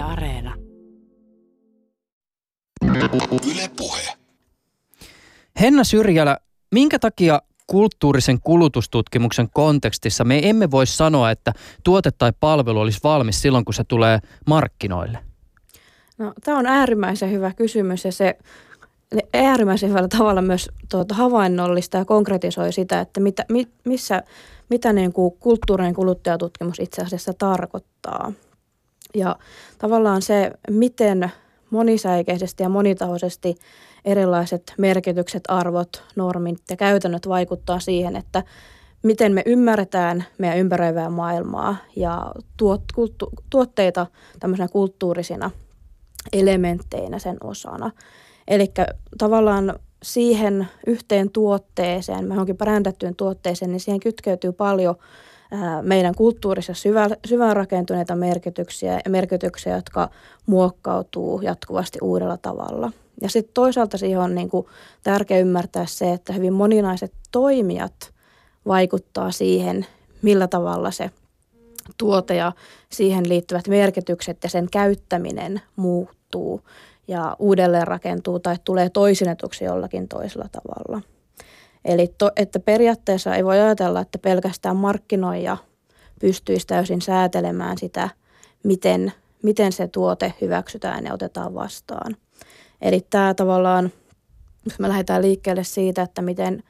Yle Areena. Yle Puhe. Henna Syrjälä, minkä takia kulttuurisen kulutustutkimuksen kontekstissa me emme voi sanoa, että tuote tai palvelu olisi valmis silloin, kun se tulee markkinoille? No, tämä on äärimmäisen hyvä kysymys ja se äärimmäisen hyvällä tavalla myös tuota, havainnollista ja konkretisoi sitä, että mitä, mi, missä, mitä niin kuin kulttuurinen kuluttajatutkimus itse asiassa tarkoittaa. Ja tavallaan se, miten monisäikeisesti ja monitahoisesti erilaiset merkitykset, arvot, normit ja käytännöt vaikuttaa siihen, että miten me ymmärretään meidän ympäröivää maailmaa ja tuot, kulttu, tuotteita tämmöisenä kulttuurisina elementteinä sen osana. Eli tavallaan siihen yhteen tuotteeseen, johonkin brändättyyn tuotteeseen, niin siihen kytkeytyy paljon meidän kulttuurissa syvä, syvään rakentuneita merkityksiä ja merkityksiä, jotka muokkautuu jatkuvasti uudella tavalla. Ja sitten toisaalta siihen on niin kuin tärkeää ymmärtää se, että hyvin moninaiset toimijat vaikuttaa siihen, millä tavalla se tuote ja siihen liittyvät merkitykset ja sen käyttäminen muuttuu ja uudelleen rakentuu tai tulee toisinetuksi jollakin toisella tavalla. Eli to, että periaatteessa ei voi ajatella, että pelkästään markkinoija pystyisi täysin säätelemään sitä, miten, miten se tuote hyväksytään ja otetaan vastaan. Eli tämä tavallaan, jos me lähdetään liikkeelle siitä, että miten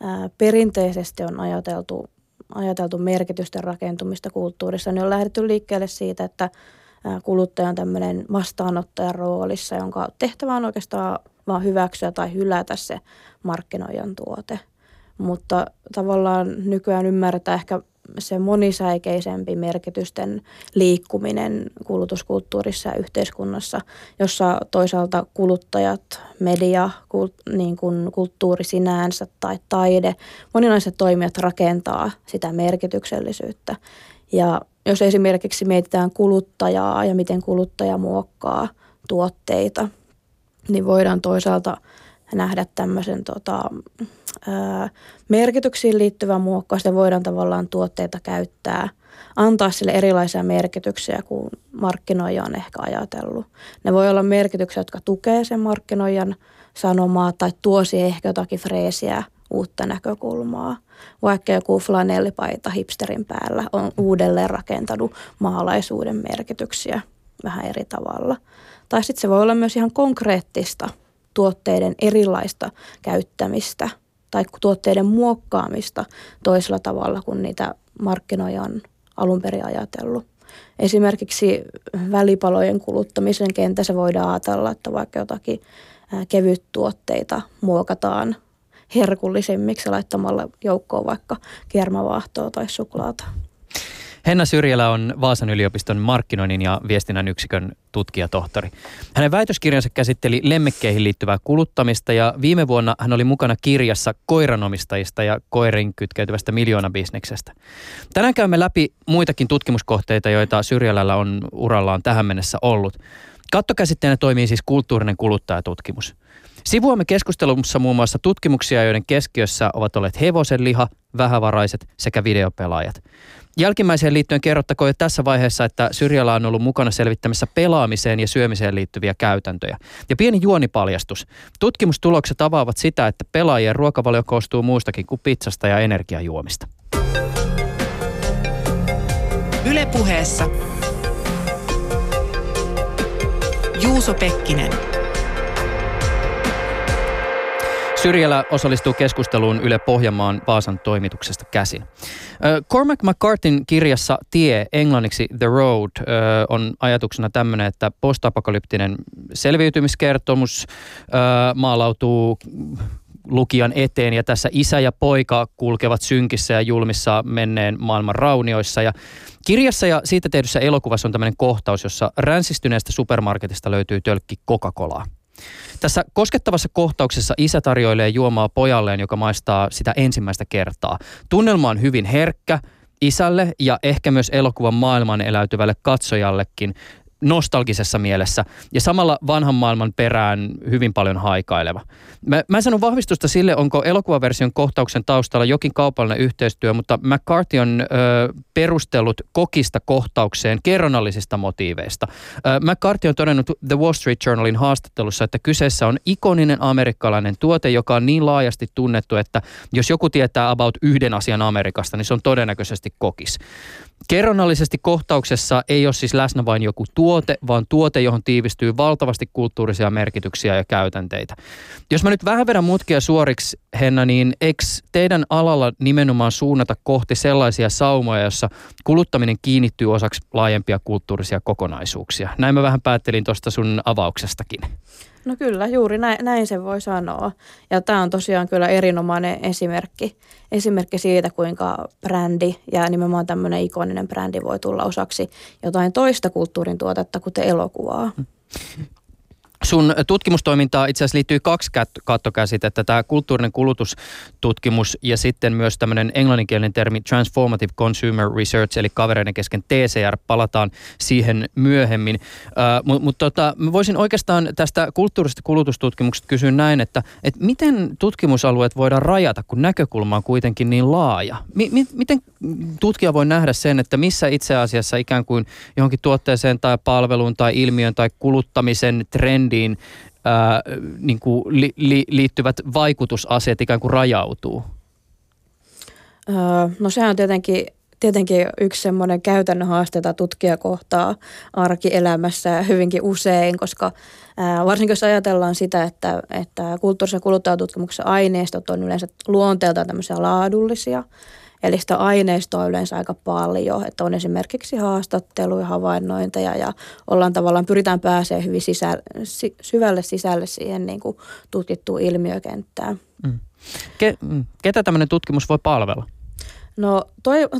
ää, perinteisesti on ajateltu, ajateltu merkitysten rakentumista kulttuurissa, niin on lähdetty liikkeelle siitä, että kuluttaja on tämmöinen vastaanottajan roolissa, jonka tehtävä on oikeastaan vaan hyväksyä tai hylätä se markkinoijan tuote. Mutta tavallaan nykyään ymmärretään ehkä se monisäikeisempi merkitysten liikkuminen kulutuskulttuurissa ja yhteiskunnassa, jossa toisaalta kuluttajat, media, kult, niin kuin kulttuuri sinänsä tai taide, moninaiset toimijat rakentaa sitä merkityksellisyyttä. Ja jos esimerkiksi mietitään kuluttajaa ja miten kuluttaja muokkaa tuotteita, niin voidaan toisaalta nähdä tämmöisen tota, ää, merkityksiin liittyvän muokkaus ja voidaan tavallaan tuotteita käyttää, antaa sille erilaisia merkityksiä kuin markkinoija on ehkä ajatellut. Ne voi olla merkityksiä, jotka tukee sen markkinoijan sanomaa tai tuo siihen ehkä jotakin freesiä, uutta näkökulmaa. Vaikka joku flanellipaita hipsterin päällä on uudelleen rakentanut maalaisuuden merkityksiä vähän eri tavalla. Tai sitten se voi olla myös ihan konkreettista tuotteiden erilaista käyttämistä tai tuotteiden muokkaamista toisella tavalla kuin niitä markkinoja on alun perin ajatellut. Esimerkiksi välipalojen kuluttamisen kentässä voidaan ajatella, että vaikka jotakin kevyttuotteita muokataan herkullisemmiksi laittamalla joukkoon vaikka kermavaahtoa tai suklaata. Henna Syrjälä on Vaasan yliopiston markkinoinnin ja viestinnän yksikön tutkijatohtori. Hänen väitöskirjansa käsitteli lemmekkeihin liittyvää kuluttamista ja viime vuonna hän oli mukana kirjassa koiranomistajista ja koirin kytkeytyvästä miljoonabisneksestä. Tänään käymme läpi muitakin tutkimuskohteita, joita Syrjälällä on urallaan tähän mennessä ollut. Kattokäsitteenä toimii siis kulttuurinen kuluttajatutkimus. Sivuamme keskustelussa muun muassa tutkimuksia, joiden keskiössä ovat olleet hevosenliha, vähävaraiset sekä videopelaajat. Jälkimmäiseen liittyen kerrottakoon jo tässä vaiheessa, että Syrjällä on ollut mukana selvittämässä pelaamiseen ja syömiseen liittyviä käytäntöjä. Ja pieni juonipaljastus. Tutkimustulokset avaavat sitä, että pelaajien ruokavalio koostuu muustakin kuin pizzasta ja energiajuomista. Ylepuheessa Juuso Pekkinen. Syrjälä osallistuu keskusteluun Yle Pohjanmaan Vaasan toimituksesta käsin. Cormac McCartin kirjassa Tie, englanniksi The Road, on ajatuksena tämmöinen, että postapokalyptinen selviytymiskertomus maalautuu lukijan eteen ja tässä isä ja poika kulkevat synkissä ja julmissa menneen maailman raunioissa ja Kirjassa ja siitä tehdyssä elokuvassa on tämmöinen kohtaus, jossa ränsistyneestä supermarketista löytyy tölkki Coca-Colaa. Tässä koskettavassa kohtauksessa isä tarjoilee juomaa pojalleen, joka maistaa sitä ensimmäistä kertaa. Tunnelma on hyvin herkkä isälle ja ehkä myös elokuvan maailman eläytyvälle katsojallekin. Nostalgisessa mielessä ja samalla vanhan maailman perään hyvin paljon haikaileva. Mä, mä en sano vahvistusta sille, onko elokuvaversion kohtauksen taustalla jokin kaupallinen yhteistyö, mutta McCarthy on ö, perustellut kokista kohtaukseen kerronnallisista motiiveista. Ö, McCarthy on todennut The Wall Street Journalin haastattelussa, että kyseessä on ikoninen amerikkalainen tuote, joka on niin laajasti tunnettu, että jos joku tietää about yhden asian Amerikasta, niin se on todennäköisesti kokis. Kerronnallisesti kohtauksessa ei ole siis läsnä vain joku tuote, vaan tuote, johon tiivistyy valtavasti kulttuurisia merkityksiä ja käytänteitä. Jos mä nyt vähän vedän mutkia suoriksi, Henna, niin eikö teidän alalla nimenomaan suunnata kohti sellaisia saumoja, jossa kuluttaminen kiinnittyy osaksi laajempia kulttuurisia kokonaisuuksia? Näin mä vähän päättelin tuosta sun avauksestakin. No kyllä, juuri näin, näin se voi sanoa. Ja tämä on tosiaan kyllä erinomainen esimerkki, esimerkki siitä, kuinka brändi ja nimenomaan tämmöinen ikoninen brändi voi tulla osaksi jotain toista kulttuurin tuotetta, kuten elokuvaa. Sun tutkimustoimintaa itse asiassa liittyy kaksi kattokäsitettä, tämä kulttuurinen kulutustutkimus ja sitten myös tämmöinen englanninkielinen termi Transformative Consumer Research, eli kavereiden kesken TCR, palataan siihen myöhemmin. Uh, Mutta mut tota, voisin oikeastaan tästä kulttuurisesta kulutustutkimuksesta kysyä näin, että et miten tutkimusalueet voidaan rajata, kun näkökulma on kuitenkin niin laaja? Mi- mi- miten tutkija voi nähdä sen, että missä itse asiassa ikään kuin johonkin tuotteeseen tai palveluun tai ilmiön tai kuluttamisen trendiin ää, niin kuin li, li, liittyvät vaikutusasiat ikään kuin rajautuu? Öö, no sehän on tietenkin tietenkin yksi semmoinen käytännön haaste, jota tutkija kohtaa arkielämässä hyvinkin usein, koska ää, varsinkin jos ajatellaan sitä, että, että kulttuurisen kuluttajatutkimuksen aineistot on yleensä luonteeltaan tämmöisiä laadullisia, Eli sitä aineistoa on yleensä aika paljon, että on esimerkiksi haastatteluja, havainnointeja ja ollaan tavallaan, pyritään pääsemään hyvin sisä, syvälle sisälle siihen niin kuin tutkittuun ilmiökenttään. Mm. Ke, mm. ketä tämmöinen tutkimus voi palvella? No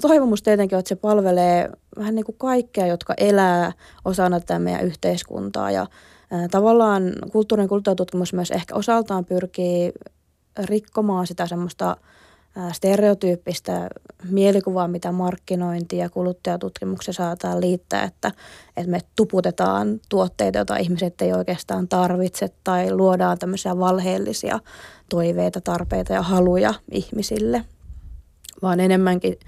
toivomus tietenkin on, että se palvelee vähän niin kuin kaikkea, jotka elää osana tätä meidän yhteiskuntaa ja tavallaan kulttuurin kulttuuritutkimus myös ehkä osaltaan pyrkii rikkomaan sitä semmoista – stereotyyppistä mielikuvaa, mitä markkinointi ja kuluttajatutkimuksessa saataan liittää, että, että me tuputetaan tuotteita, joita ihmiset ei oikeastaan tarvitse tai luodaan tämmöisiä valheellisia toiveita, tarpeita ja haluja ihmisille, vaan enemmänkin,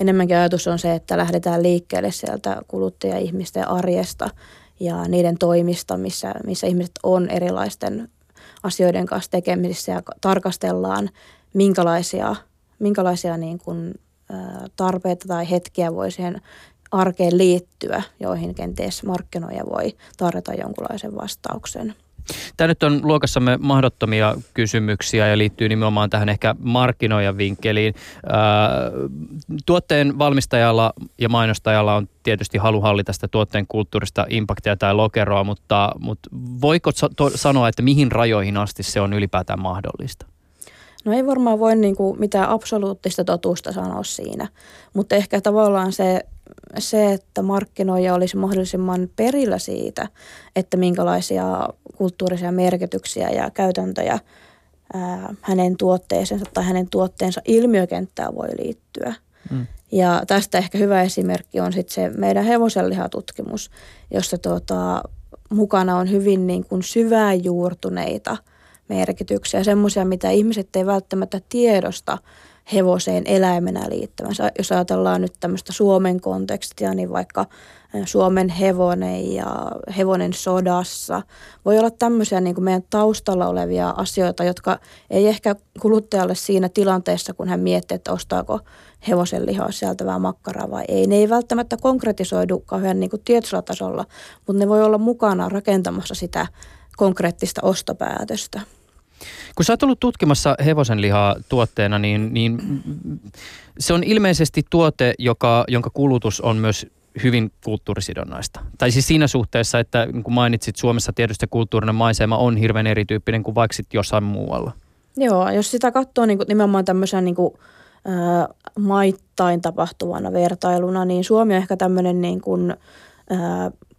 enemmänkin ajatus on se, että lähdetään liikkeelle sieltä kuluttaja-ihmisten arjesta ja niiden toimista, missä, missä ihmiset on erilaisten asioiden kanssa tekemisissä ja tarkastellaan, minkälaisia – minkälaisia niin kuin, tarpeita tai hetkiä voi siihen arkeen liittyä, joihin kenties markkinoija voi tarjota jonkunlaisen vastauksen. Tämä nyt on luokassamme mahdottomia kysymyksiä ja liittyy nimenomaan tähän ehkä markkinoijan vinkkeliin. tuotteen valmistajalla ja mainostajalla on tietysti halu hallita sitä tuotteen kulttuurista impaktia tai lokeroa, mutta, mutta voiko sanoa, että mihin rajoihin asti se on ylipäätään mahdollista? No ei varmaan voi niin kuin mitään absoluuttista totuusta sanoa siinä, mutta ehkä tavallaan se, se, että markkinoija olisi mahdollisimman perillä siitä, että minkälaisia kulttuurisia merkityksiä ja käytäntöjä ää, hänen tuotteeseensa tai hänen tuotteensa ilmiökenttään voi liittyä. Mm. Ja tästä ehkä hyvä esimerkki on sitten se meidän hevosenlihatutkimus, jossa tuota, mukana on hyvin niin kuin syvään juurtuneita – merkityksiä, semmoisia, mitä ihmiset ei välttämättä tiedosta hevoseen eläimenä liittävän. Jos ajatellaan nyt tämmöistä Suomen kontekstia, niin vaikka Suomen hevonen ja hevonen sodassa. Voi olla tämmöisiä niin kuin meidän taustalla olevia asioita, jotka ei ehkä kuluttajalle siinä tilanteessa, kun hän miettii, että ostaako hevosen lihaa sieltävää makkaraa vai ei. Ne ei välttämättä konkretisoidu kauhean niin kuin tietyllä tasolla, mutta ne voi olla mukana rakentamassa sitä konkreettista ostopäätöstä. Kun sä oot ollut tutkimassa hevosenlihaa tuotteena, niin, niin se on ilmeisesti tuote, joka, jonka kulutus on myös hyvin kulttuurisidonnaista. Tai siis siinä suhteessa, että niin kuin mainitsit, Suomessa tietysti kulttuurinen maisema on hirveän erityyppinen kuin vaikka jossain muualla. Joo, jos sitä katsoo niin kuin nimenomaan tämmöisen niin kuin, maittain tapahtuvana vertailuna, niin Suomi on ehkä tämmöinen niin kuin,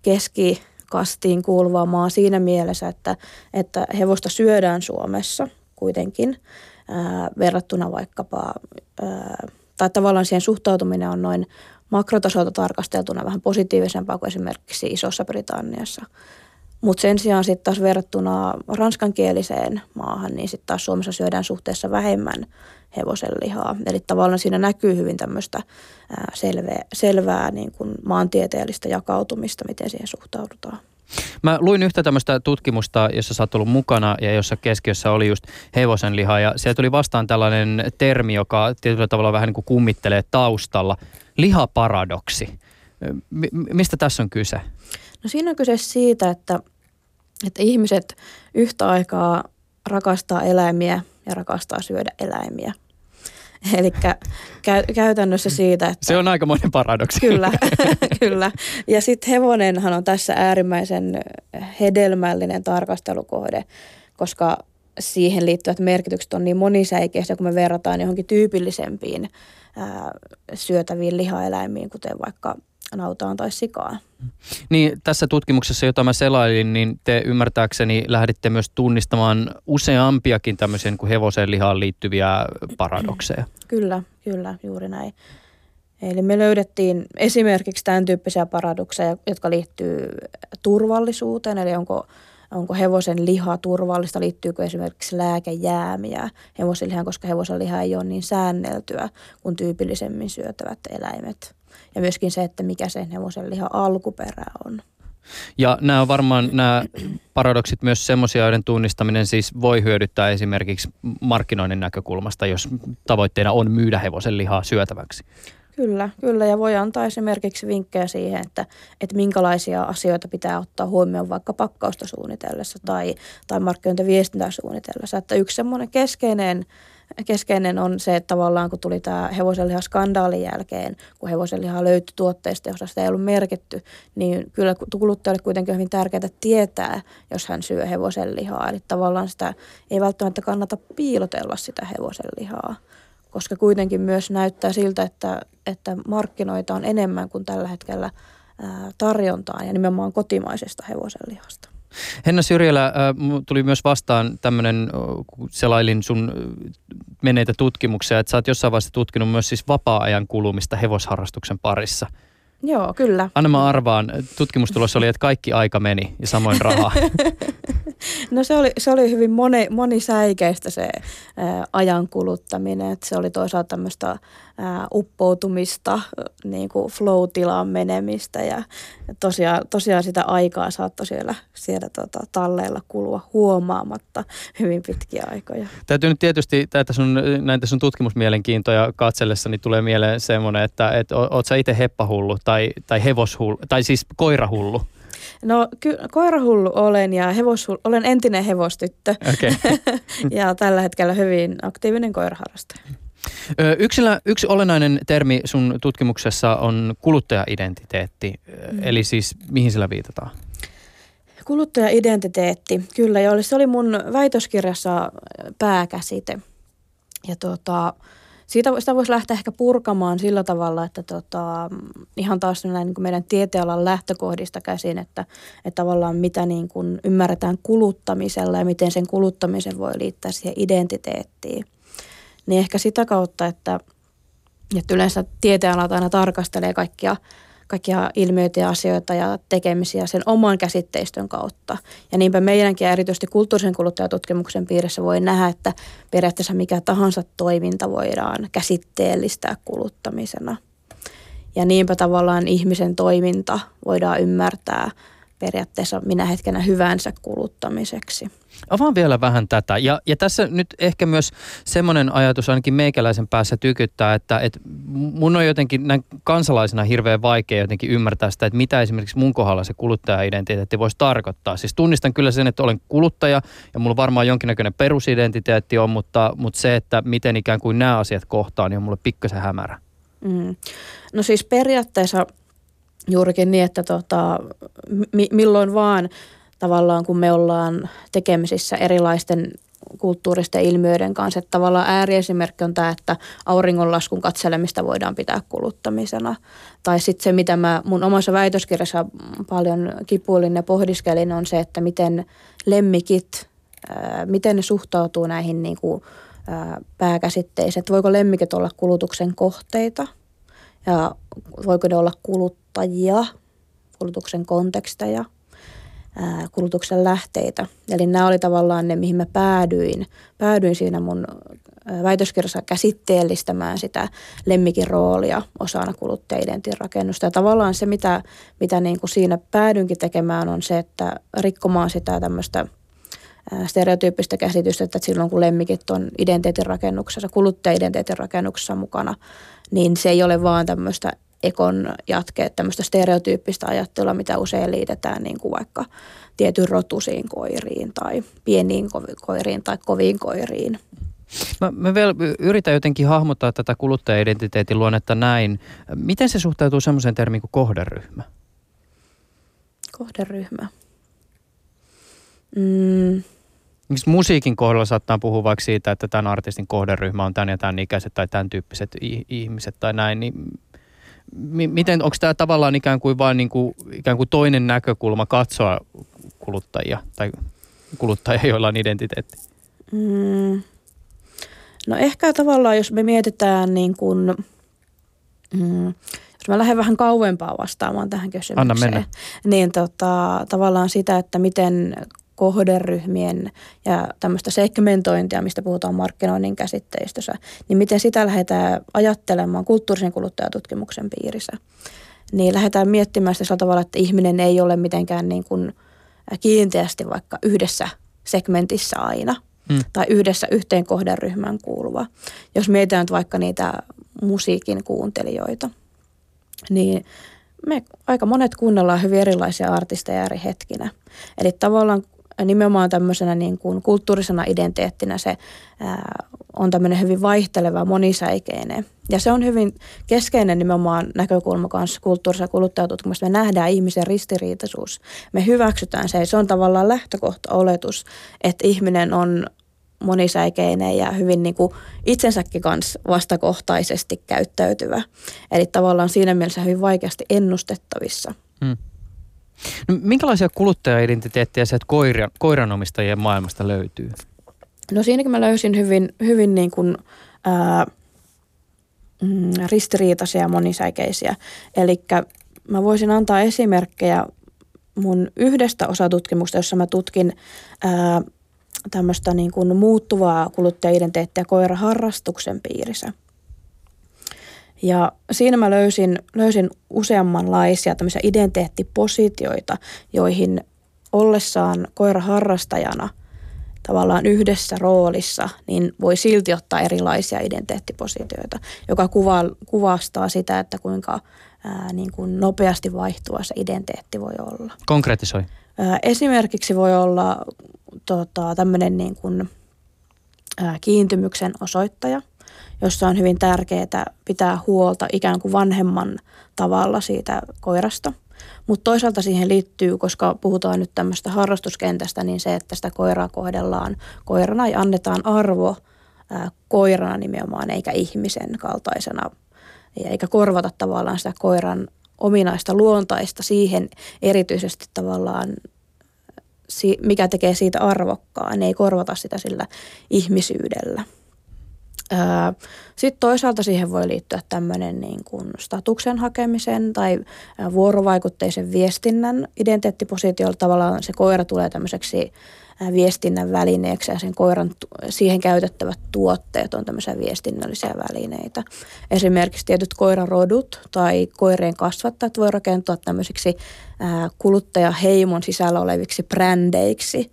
keski kastiin kuuluva maa siinä mielessä, että, että hevosta syödään Suomessa kuitenkin ää, verrattuna vaikkapa, ää, tai tavallaan siihen suhtautuminen on noin makrotasolta tarkasteltuna vähän positiivisempaa kuin esimerkiksi Isossa Britanniassa. Mutta sen sijaan sitten taas verrattuna ranskankieliseen maahan, niin sitten taas Suomessa syödään suhteessa vähemmän hevosen lihaa. Eli tavallaan siinä näkyy hyvin tämmöistä selvää, selvää niin kuin maantieteellistä jakautumista, miten siihen suhtaudutaan. Mä luin yhtä tämmöistä tutkimusta, jossa sä oot ollut mukana ja jossa keskiössä oli just hevosen liha. Ja sieltä tuli vastaan tällainen termi, joka tietyllä tavalla vähän niin kuin kummittelee taustalla. Lihaparadoksi. M- mistä tässä on kyse? No siinä on kyse siitä, että, että ihmiset yhtä aikaa rakastaa eläimiä ja rakastaa syödä eläimiä. Eli kä- käytännössä siitä, että... Se on aikamoinen paradoksi. Kyllä, kyllä. Ja sitten hevonenhan on tässä äärimmäisen hedelmällinen tarkastelukohde, koska siihen liittyvät merkitykset on niin monisäikeistä, kun me verrataan johonkin tyypillisempiin ää, syötäviin lihaeläimiin, kuten vaikka nautaan tai sikaan. Niin, tässä tutkimuksessa, jota mä selailin, niin te ymmärtääkseni lähditte myös tunnistamaan useampiakin tämmöisen kuin hevosen lihaan liittyviä paradokseja. Kyllä, kyllä, juuri näin. Eli me löydettiin esimerkiksi tämän tyyppisiä paradokseja, jotka liittyy turvallisuuteen, eli onko, onko hevosen liha turvallista, liittyykö esimerkiksi lääkejäämiä hevosen lihaan, koska hevosen liha ei ole niin säänneltyä kuin tyypillisemmin syötävät eläimet ja myöskin se, että mikä sen hevosen liha alkuperä on. Ja nämä on varmaan nämä paradoksit myös semmoisia, joiden tunnistaminen siis voi hyödyttää esimerkiksi markkinoinnin näkökulmasta, jos tavoitteena on myydä hevosen lihaa syötäväksi. Kyllä, kyllä. Ja voi antaa esimerkiksi vinkkejä siihen, että, että minkälaisia asioita pitää ottaa huomioon vaikka pakkausta suunnitellessa tai, tai markkinointiviestintää suunnitellessa. Että yksi semmoinen keskeinen keskeinen on se, että tavallaan kun tuli tämä hevosenlihaskandaalin jälkeen, kun hevosenlihaa löytyi tuotteista, jossa sitä ei ollut merkitty, niin kyllä kuluttajalle kuitenkin on hyvin tärkeää tietää, jos hän syö hevosenlihaa. Eli tavallaan sitä ei välttämättä kannata piilotella sitä hevosenlihaa, koska kuitenkin myös näyttää siltä, että, että markkinoita on enemmän kuin tällä hetkellä tarjontaa ja nimenomaan kotimaisesta hevosenlihasta. Henna Syrjälä, äh, tuli myös vastaan tämmöinen, selailin sun menneitä tutkimuksia, että sä oot jossain vaiheessa tutkinut myös siis vapaa-ajan kulumista hevosharrastuksen parissa. Joo, kyllä. Anna mä arvaan, tutkimustulos oli, että kaikki aika meni ja samoin raha. no se oli, se oli hyvin moni, monisäikeistä se ää, ajan kuluttaminen. Että se oli toisaalta tämmöistä ää, uppoutumista, niin kuin flow-tilaan menemistä ja tosiaan, tosiaan sitä aikaa saattoi siellä, siellä tota, talleilla kulua huomaamatta hyvin pitkiä aikoja. Täytyy nyt tietysti näitä sun, näitä sun tutkimusmielenkiintoja katsellessa, tulee mieleen semmoinen, että et, oot sä itse heppahullu tai, tai hevoshullu, tai siis koirahullu? No ky- koirahullu olen ja hevoshullu, olen entinen hevostyttö okay. ja tällä hetkellä hyvin aktiivinen koiraharrastaja. Yksilä, yksi olennainen termi sun tutkimuksessa on kuluttajaidentiteetti, mm. eli siis mihin sillä viitataan? Kuluttajaidentiteetti, kyllä, ja se oli mun väitöskirjassa pääkäsite. Ja tota, siitä, sitä voisi lähteä ehkä purkamaan sillä tavalla, että tota, ihan taas näin niin kuin meidän tietealan lähtökohdista käsin, että, että tavallaan mitä niin kuin ymmärretään kuluttamisella ja miten sen kuluttamisen voi liittää siihen identiteettiin. Niin ehkä sitä kautta, että, että yleensä tieteenalat aina tarkastelee kaikkia – kaikkia ilmiöitä ja asioita ja tekemisiä sen oman käsitteistön kautta. Ja niinpä meidänkin erityisesti kulttuurisen kuluttajatutkimuksen piirissä voi nähdä, että periaatteessa mikä tahansa toiminta voidaan käsitteellistää kuluttamisena. Ja niinpä tavallaan ihmisen toiminta voidaan ymmärtää periaatteessa minä hetkenä hyvänsä kuluttamiseksi. Avaan vielä vähän tätä. Ja, ja tässä nyt ehkä myös semmoinen ajatus ainakin meikäläisen päässä tykyttää, että, että mun on jotenkin näin kansalaisena hirveän vaikea jotenkin ymmärtää sitä, että mitä esimerkiksi mun kohdalla se kuluttaja-identiteetti voisi tarkoittaa. Siis tunnistan kyllä sen, että olen kuluttaja ja mulla varmaan jonkinnäköinen perusidentiteetti on, mutta, mutta se, että miten ikään kuin nämä asiat kohtaan, niin on mulle pikkasen hämärä. Mm. No siis periaatteessa juurikin niin, että tota, mi- milloin vaan tavallaan kun me ollaan tekemisissä erilaisten kulttuuristen ilmiöiden kanssa. Että tavallaan ääriesimerkki on tämä, että auringonlaskun katselemista voidaan pitää kuluttamisena. Tai sitten se, mitä mä mun omassa väitöskirjassa paljon kipuilin ja pohdiskelin, on se, että miten lemmikit, miten ne suhtautuu näihin niin kuin, pääkäsitteisiin. Että voiko lemmikit olla kulutuksen kohteita – ja voiko ne olla kuluttajia, kulutuksen konteksteja, ää, kulutuksen lähteitä. Eli nämä oli tavallaan ne, mihin mä päädyin, päädyin siinä mun väitöskirjassa käsitteellistämään sitä lemmikin roolia osana kuluttajaidentiitin rakennusta. Ja tavallaan se, mitä, mitä niin kuin siinä päädynkin tekemään, on se, että rikkomaan sitä tämmöistä stereotyyppistä käsitystä, että silloin kun lemmikit on identiteetin rakennuksessa, kuluttaja-identiteetin rakennuksessa mukana, niin se ei ole vaan tämmöistä ekon jatke, tämmöistä stereotyyppistä ajattelua, mitä usein liitetään niin kuin vaikka tietyn rotusiin koiriin tai pieniin koiriin tai koviin koiriin. Mä, mä vielä yritän jotenkin hahmottaa tätä kuluttaja-identiteetin luonnetta näin. Miten se suhtautuu semmoiseen termiin kuin kohderyhmä? Kohderyhmä. Mm. Miksi musiikin kohdalla saattaa puhua vaikka siitä, että tämän artistin kohderyhmä on tämän ja tämän ikäiset tai tämän tyyppiset ihmiset tai näin, niin miten, onko tämä tavallaan ikään kuin vain niin kuin, ikään kuin toinen näkökulma katsoa kuluttajia tai kuluttajia, joilla on identiteetti? Mm. No ehkä tavallaan, jos me mietitään niin kuin, mm, jos mä lähden vähän kauempaa vastaamaan tähän kysymykseen. Anna mennä. Niin tota, tavallaan sitä, että miten kohderyhmien ja tämmöistä segmentointia, mistä puhutaan markkinoinnin käsitteistössä, niin miten sitä lähdetään ajattelemaan kulttuurisen kuluttajatutkimuksen piirissä. Niin lähdetään miettimään sitä tavalla, että ihminen ei ole mitenkään niin kuin kiinteästi vaikka yhdessä segmentissä aina – mm. tai yhdessä yhteen kohderyhmään kuuluva. Jos mietitään vaikka niitä musiikin kuuntelijoita, niin me aika monet kuunnellaan hyvin erilaisia artisteja eri hetkinä. Eli tavallaan nimenomaan tämmöisenä niin kuin kulttuurisena identiteettinä se on tämmöinen hyvin vaihteleva, monisäikeinen. Ja se on hyvin keskeinen nimenomaan näkökulma kanssa kulttuurissa kuluttajatutkimuksessa. Me nähdään ihmisen ristiriitaisuus. Me hyväksytään se. Se on tavallaan lähtökohta oletus, että ihminen on monisäikeinen ja hyvin niin kuin itsensäkin kanssa vastakohtaisesti käyttäytyvä. Eli tavallaan siinä mielessä hyvin vaikeasti ennustettavissa. Hmm. No, minkälaisia kuluttaja-identiteettejä sieltä koira, koiranomistajien maailmasta löytyy? No siinäkin mä löysin hyvin, hyvin niin kuin, ää, mm, ristiriitaisia ja monisäikeisiä. Eli mä voisin antaa esimerkkejä mun yhdestä osatutkimusta, jossa mä tutkin ää, tämmöistä niin kuin muuttuvaa kuluttaja-identiteettiä koiraharrastuksen piirissä. Ja siinä mä löysin, löysin useammanlaisia tämmöisiä identiteettipositioita, joihin ollessaan koiraharrastajana tavallaan yhdessä roolissa, niin voi silti ottaa erilaisia identiteettipositioita, joka kuva, kuvastaa sitä, että kuinka ää, niin kuin nopeasti vaihtuva se identiteetti voi olla. Konkretisoi. Ää, esimerkiksi voi olla tota, tämmöinen niin kuin, ää, kiintymyksen osoittaja – jossa on hyvin tärkeää pitää huolta ikään kuin vanhemman tavalla siitä koirasta. Mutta toisaalta siihen liittyy, koska puhutaan nyt tämmöistä harrastuskentästä, niin se, että sitä koiraa kohdellaan koirana ja annetaan arvo ää, koirana nimenomaan, eikä ihmisen kaltaisena. Eikä korvata tavallaan sitä koiran ominaista luontaista siihen erityisesti tavallaan mikä tekee siitä arvokkaan, ei korvata sitä sillä ihmisyydellä. Sitten toisaalta siihen voi liittyä tämmöinen niin kuin statuksen hakemisen tai vuorovaikutteisen viestinnän identiteettipositiolla. Tavallaan se koira tulee tämmöiseksi viestinnän välineeksi ja sen koiran siihen käytettävät tuotteet on tämmöisiä viestinnällisiä välineitä. Esimerkiksi tietyt koirarodut tai koirien kasvattajat voi rakentua tämmöisiksi kuluttajaheimon sisällä oleviksi brändeiksi,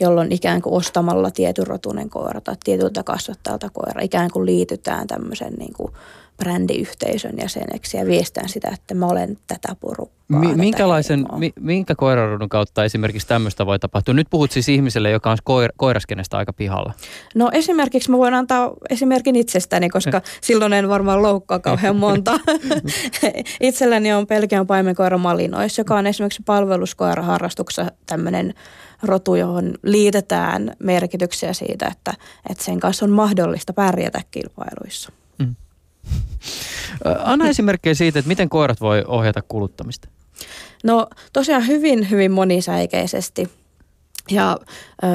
jolloin ikään kuin ostamalla tietyn rotunen koira tai tietyltä kasvattajalta koira ikään kuin liitytään tämmöisen niin kuin brändiyhteisön jäseneksi ja viestään sitä, että mä olen tätä porukkaa. Mi- minkälaisen, mi- minkä koirarodun kautta esimerkiksi tämmöistä voi tapahtua? Nyt puhut siis ihmiselle, joka on koir- koiraskenestä aika pihalla. No esimerkiksi mä voin antaa esimerkin itsestäni, koska silloin en varmaan loukkaa kauhean monta. Itselläni on pelkään paimenkoira Malinois, joka on esimerkiksi palveluskoiraharrastuksessa tämmöinen rotu, johon liitetään merkityksiä siitä, että, että sen kanssa on mahdollista pärjätä kilpailuissa. Anna esimerkkejä siitä, että miten koirat voi ohjata kuluttamista. No tosiaan hyvin, hyvin monisäikeisesti. Ja ö,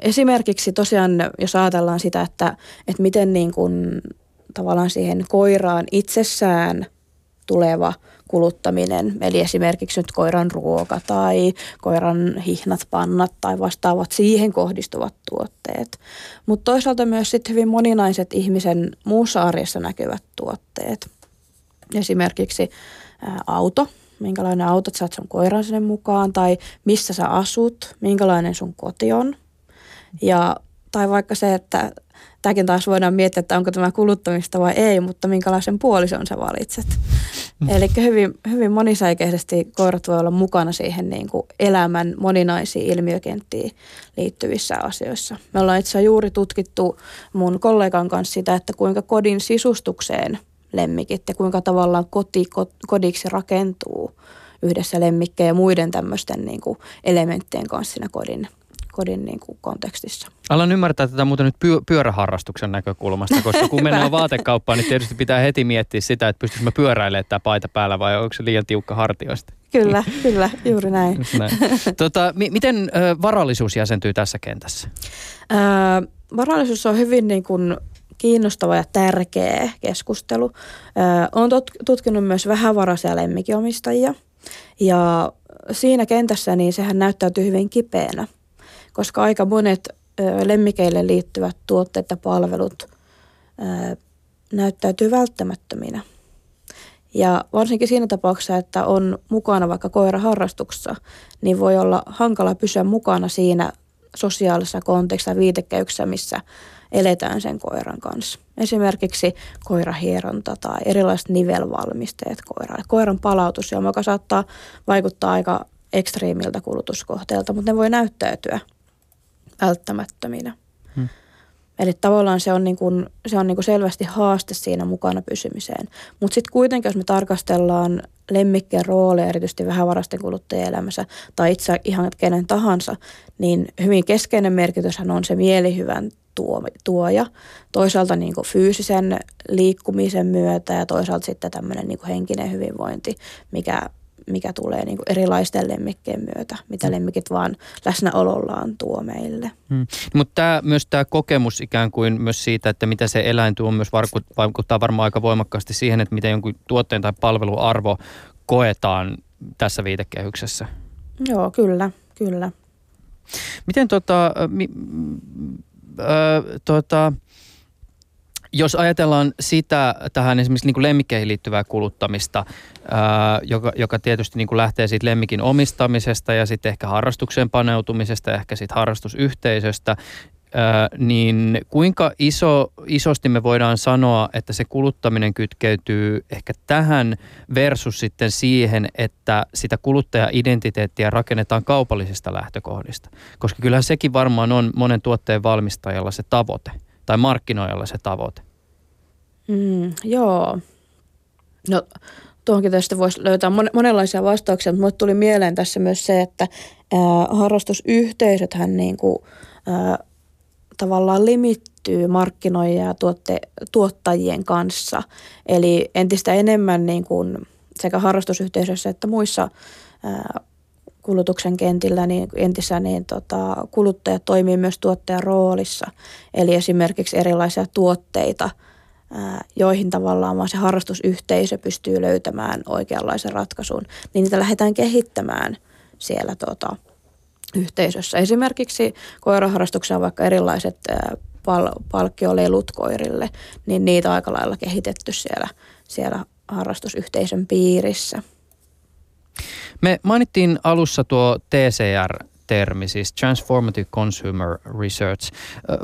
esimerkiksi tosiaan, jos ajatellaan sitä, että, että miten niin kuin, tavallaan siihen koiraan itsessään tuleva kuluttaminen, eli esimerkiksi nyt koiran ruoka tai koiran hihnat, pannat tai vastaavat siihen kohdistuvat tuotteet. Mutta toisaalta myös sitten hyvin moninaiset ihmisen muussa arjessa näkyvät tuotteet. Esimerkiksi ää, auto, minkälainen auto saat sun koiran sinne mukaan, tai missä sä asut, minkälainen sun koti on. Ja, tai vaikka se, että tämäkin taas voidaan miettiä, että onko tämä kuluttamista vai ei, mutta minkälaisen puolison sä valitset. Mm. Eli hyvin, hyvin monisäikeisesti koirat voi olla mukana siihen niin kuin elämän moninaisiin ilmiökenttiin liittyvissä asioissa. Me ollaan itse juuri tutkittu mun kollegan kanssa sitä, että kuinka kodin sisustukseen lemmikit ja kuinka tavallaan koti kodiksi rakentuu yhdessä lemmikkejä ja muiden tämmöisten niin kuin elementtien kanssa siinä kodin kodin niin kuin kontekstissa. Alan ymmärtää tätä muuten nyt pyö- pyöräharrastuksen näkökulmasta, koska kun mennään vaatekauppaan, niin tietysti pitää heti miettiä sitä, että pystyisikö mä pyöräilemään tämä paita päällä vai onko se liian tiukka hartioista. Kyllä, kyllä, juuri näin. näin. Tota, mi- miten ö, varallisuus jäsentyy tässä kentässä? Ö, varallisuus on hyvin niin kuin kiinnostava ja tärkeä keskustelu. Olen tutkinut myös vähävaraisia lemmikiomistajia ja siinä kentässä niin sehän näyttäytyy hyvin kipeänä koska aika monet lemmikeille liittyvät tuotteet ja palvelut näyttäytyy välttämättöminä. Ja varsinkin siinä tapauksessa, että on mukana vaikka koiraharrastuksessa, niin voi olla hankala pysyä mukana siinä sosiaalisessa kontekstissa viitekehyksessä, missä eletään sen koiran kanssa. Esimerkiksi koirahieronta tai erilaiset nivelvalmisteet koiralle. Koiran palautus, joka saattaa vaikuttaa aika ekstriimiltä kulutuskohteelta, mutta ne voi näyttäytyä välttämättöminä. Hmm. Eli tavallaan se on, niin kuin, se on niin kuin selvästi haaste siinä mukana pysymiseen. Mutta sitten kuitenkin, jos me tarkastellaan lemmikkien roolia erityisesti vähävarasten kuluttajien elämässä tai itse ihan kenen tahansa, niin hyvin keskeinen merkityshän on se mielihyvän tuo, tuoja. Toisaalta niin kuin fyysisen liikkumisen myötä ja toisaalta sitten tämmöinen niin kuin henkinen hyvinvointi, mikä mikä tulee niin kuin erilaisten lemmikkien myötä, mitä mm. lemmikit vaan läsnäolollaan tuo meille. Hmm. Mutta tämä, myös tämä kokemus ikään kuin myös siitä, että mitä se eläin tuo, myös vaikuttaa varmaan aika voimakkaasti siihen, että miten jonkun tuotteen tai palvelun arvo koetaan tässä viitekehyksessä. Joo, kyllä, kyllä. Miten tota, mi, äh, tota, jos ajatellaan sitä tähän esimerkiksi niin kuin lemmikkeihin liittyvää kuluttamista, ää, joka, joka tietysti niin kuin lähtee siitä lemmikin omistamisesta ja sitten ehkä harrastukseen paneutumisesta ehkä siitä harrastusyhteisöstä, ää, niin kuinka iso, isosti me voidaan sanoa, että se kuluttaminen kytkeytyy ehkä tähän versus sitten siihen, että sitä kuluttaja-identiteettiä rakennetaan kaupallisista lähtökohdista. Koska kyllähän sekin varmaan on monen tuotteen valmistajalla se tavoite – tai markkinoijalla se tavoite? Mm, joo. No tuohonkin tästä voisi löytää monenlaisia vastauksia, mutta tuli mieleen tässä myös se, että ää, harrastusyhteisöthän niin kuin, ää, tavallaan limittyy markkinoijia ja tuotte, tuottajien kanssa. Eli entistä enemmän niin kuin sekä harrastusyhteisöissä että muissa ää, kulutuksen kentillä niin entissä niin tota, kuluttajat toimii myös tuottajan roolissa. Eli esimerkiksi erilaisia tuotteita, joihin tavallaan vaan se harrastusyhteisö pystyy löytämään oikeanlaisen ratkaisun, niin niitä lähdetään kehittämään siellä tota, yhteisössä. Esimerkiksi koiraharrastuksessa vaikka erilaiset pal- palkkiolelut koirille, niin niitä on aika lailla kehitetty siellä, siellä harrastusyhteisön piirissä. Me mainittiin alussa tuo TCR-termi, siis Transformative Consumer Research.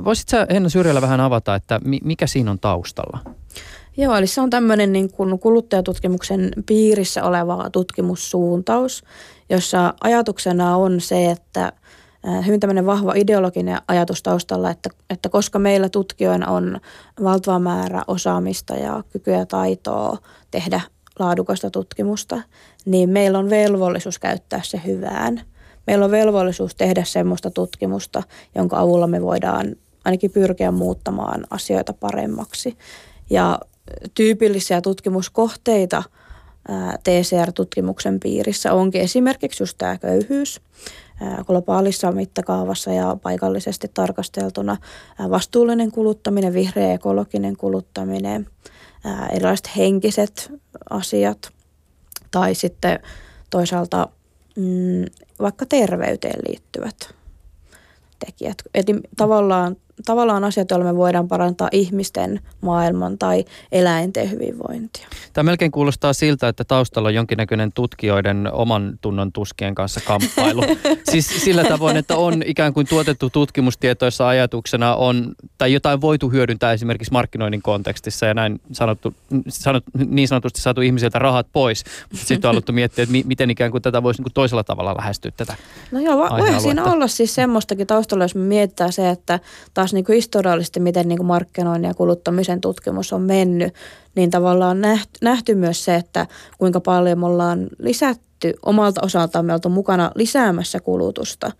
Voisitko sä Henna Syrjällä vähän avata, että mikä siinä on taustalla? Joo, eli se on tämmöinen niin kuin kuluttajatutkimuksen piirissä oleva tutkimussuuntaus, jossa ajatuksena on se, että hyvin tämmöinen vahva ideologinen ajatus taustalla, että, että koska meillä tutkijoina on valtava määrä osaamista ja kykyä ja taitoa tehdä laadukasta tutkimusta, niin meillä on velvollisuus käyttää se hyvään. Meillä on velvollisuus tehdä semmoista tutkimusta, jonka avulla me voidaan ainakin pyrkiä muuttamaan asioita paremmaksi. Ja tyypillisiä tutkimuskohteita TCR-tutkimuksen piirissä onkin esimerkiksi just tämä köyhyys globaalissa mittakaavassa ja paikallisesti tarkasteltuna, vastuullinen kuluttaminen, vihreä ekologinen kuluttaminen – erilaiset henkiset asiat tai sitten toisaalta mm, vaikka terveyteen liittyvät tekijät. Eli tavallaan tavallaan asiat, joilla me voidaan parantaa ihmisten, maailman tai eläinten hyvinvointia. Tämä melkein kuulostaa siltä, että taustalla on jonkinnäköinen tutkijoiden oman tunnon tuskien kanssa kamppailu. siis sillä tavoin, että on ikään kuin tuotettu tutkimustietoissa ajatuksena on, tai jotain voitu hyödyntää esimerkiksi markkinoinnin kontekstissa ja näin sanottu, sanot, niin sanotusti saatu ihmisiltä rahat pois. Sitten on alettu miettiä, että mi, miten ikään kuin tätä voisi niin kuin toisella tavalla lähestyä tätä No joo, voihan siinä olla siis semmoistakin taustalla, jos me mietitään se, että taas niin kuin historiallisesti, miten niin kuin markkinoinnin ja kuluttamisen tutkimus on mennyt, niin tavallaan nähty, nähty myös se, että kuinka paljon me ollaan lisätty omalta osaltaan, me oltu mukana lisäämässä kulutusta.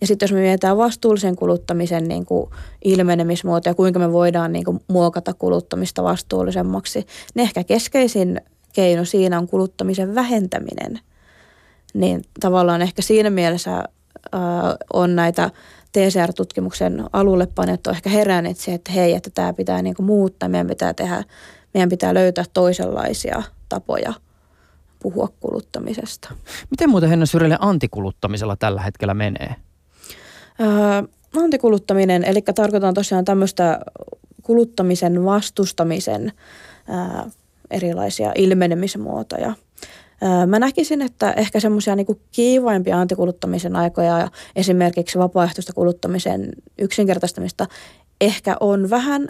Ja sitten jos me mietitään vastuullisen kuluttamisen niin kuin ilmenemismuotoja, kuinka me voidaan niin kuin muokata kuluttamista vastuullisemmaksi, niin ehkä keskeisin keino siinä on kuluttamisen vähentäminen. Niin tavallaan ehkä siinä mielessä äh, on näitä TCR-tutkimuksen alulle panet on ehkä heränneet se, että hei, että tämä pitää niin kuin muuttaa, meidän pitää tehdä, meidän pitää löytää toisenlaisia tapoja puhua kuluttamisesta. Miten muuten Henna Syrjelle antikuluttamisella tällä hetkellä menee? Öö, antikuluttaminen, eli tarkoitan tosiaan tämmöistä kuluttamisen vastustamisen ää, erilaisia ilmenemismuotoja – Mä näkisin, että ehkä semmoisia niin kiivaimpia antikuluttamisen aikoja, esimerkiksi vapaaehtoista kuluttamisen yksinkertaistamista, ehkä on vähän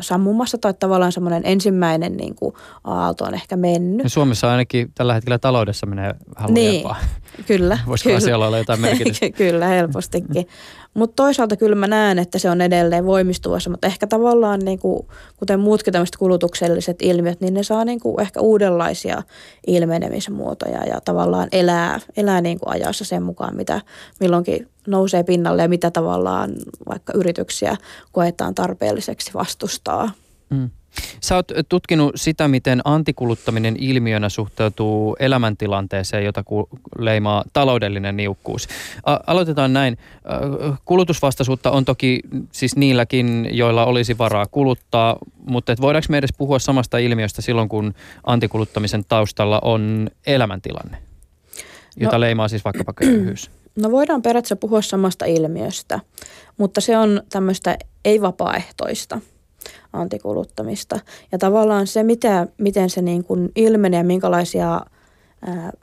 sammumassa tai tavallaan semmoinen ensimmäinen niin kuin aalto on ehkä mennyt. Ja Suomessa ainakin tällä hetkellä taloudessa menee vähän niin, kyllä. Voisiko kyllä. asialla olla jotain merkitystä? kyllä, helpostikin. Mutta toisaalta kyllä mä näen, että se on edelleen voimistuvassa, mutta ehkä tavallaan niin kuin, kuten muutkin tämmöiset kulutukselliset ilmiöt, niin ne saa niin kuin ehkä uudenlaisia ilmenemismuotoja ja tavallaan elää, elää niin kuin ajassa sen mukaan, mitä milloinkin nousee pinnalle ja mitä tavallaan vaikka yrityksiä koetaan tarpeelliseksi vastustaa. Mm. Sä oot tutkinut sitä, miten antikuluttaminen ilmiönä suhteutuu elämäntilanteeseen, jota leimaa taloudellinen niukkuus. Aloitetaan näin. Kulutusvastaisuutta on toki siis niilläkin, joilla olisi varaa kuluttaa, mutta et voidaanko me edes puhua samasta ilmiöstä silloin, kun antikuluttamisen taustalla on elämäntilanne, jota no, leimaa siis vaikkapa köyhyys? No voidaan periaatteessa puhua samasta ilmiöstä, mutta se on tämmöistä ei-vapaaehtoista – antikuluttamista. Ja tavallaan se, mitä, miten se niin kuin ilmenee ja minkälaisia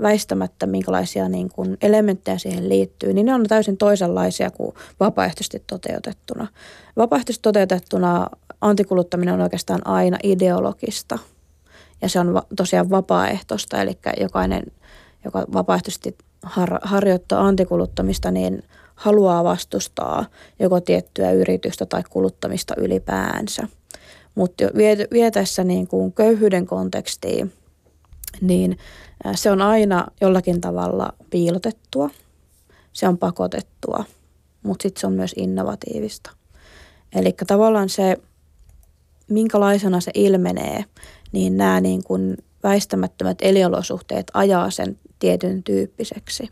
väistämättä, minkälaisia niin kuin elementtejä siihen liittyy, niin ne on täysin toisenlaisia kuin vapaaehtoisesti toteutettuna. Vapaaehtoisesti toteutettuna antikuluttaminen on oikeastaan aina ideologista ja se on tosiaan vapaaehtoista, eli jokainen, joka vapaaehtoisesti har- harjoittaa antikuluttamista, niin haluaa vastustaa joko tiettyä yritystä tai kuluttamista ylipäänsä. Mutta vietäessä niin kuin köyhyyden kontekstiin, niin se on aina jollakin tavalla piilotettua, se on pakotettua, mutta sitten se on myös innovatiivista. Eli tavallaan se, minkälaisena se ilmenee, niin nämä niin kuin väistämättömät eliolosuhteet ajaa sen tietyn tyyppiseksi.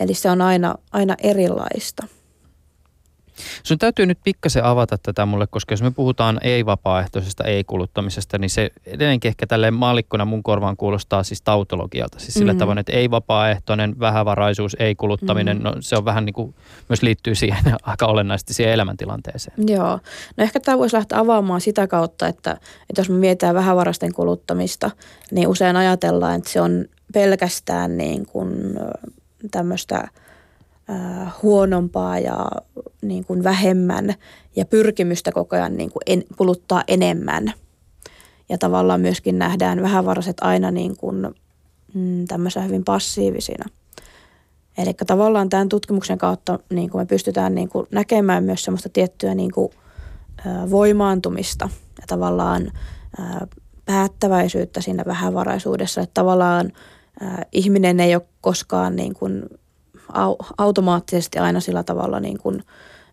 Eli se on aina, aina erilaista. Sun täytyy nyt pikkasen avata tätä mulle, koska jos me puhutaan ei-vapaaehtoisesta ei-kuluttamisesta, niin se edelleenkin ehkä tälleen maalikkona mun korvaan kuulostaa siis tautologialta. Siis sillä mm-hmm. tavoin, että ei-vapaaehtoinen, vähävaraisuus, ei-kuluttaminen, mm-hmm. no se on vähän niin kuin, myös liittyy siihen aika olennaisesti siihen elämäntilanteeseen. Joo. No ehkä tämä voisi lähteä avaamaan sitä kautta, että, että jos me mietitään vähävarasten kuluttamista, niin usein ajatellaan, että se on pelkästään niin kuin tämmöistä huonompaa ja niin kuin vähemmän ja pyrkimystä koko ajan niin kuin en, kuluttaa enemmän. Ja tavallaan myöskin nähdään vähävaraiset aina niin kuin, mm, hyvin passiivisina. Eli tavallaan tämän tutkimuksen kautta niin kuin me pystytään niin kuin näkemään myös semmoista tiettyä niin kuin, voimaantumista ja tavallaan päättäväisyyttä siinä vähävaraisuudessa. Että tavallaan ihminen ei ole koskaan niin kuin automaattisesti aina sillä tavalla niin kuin,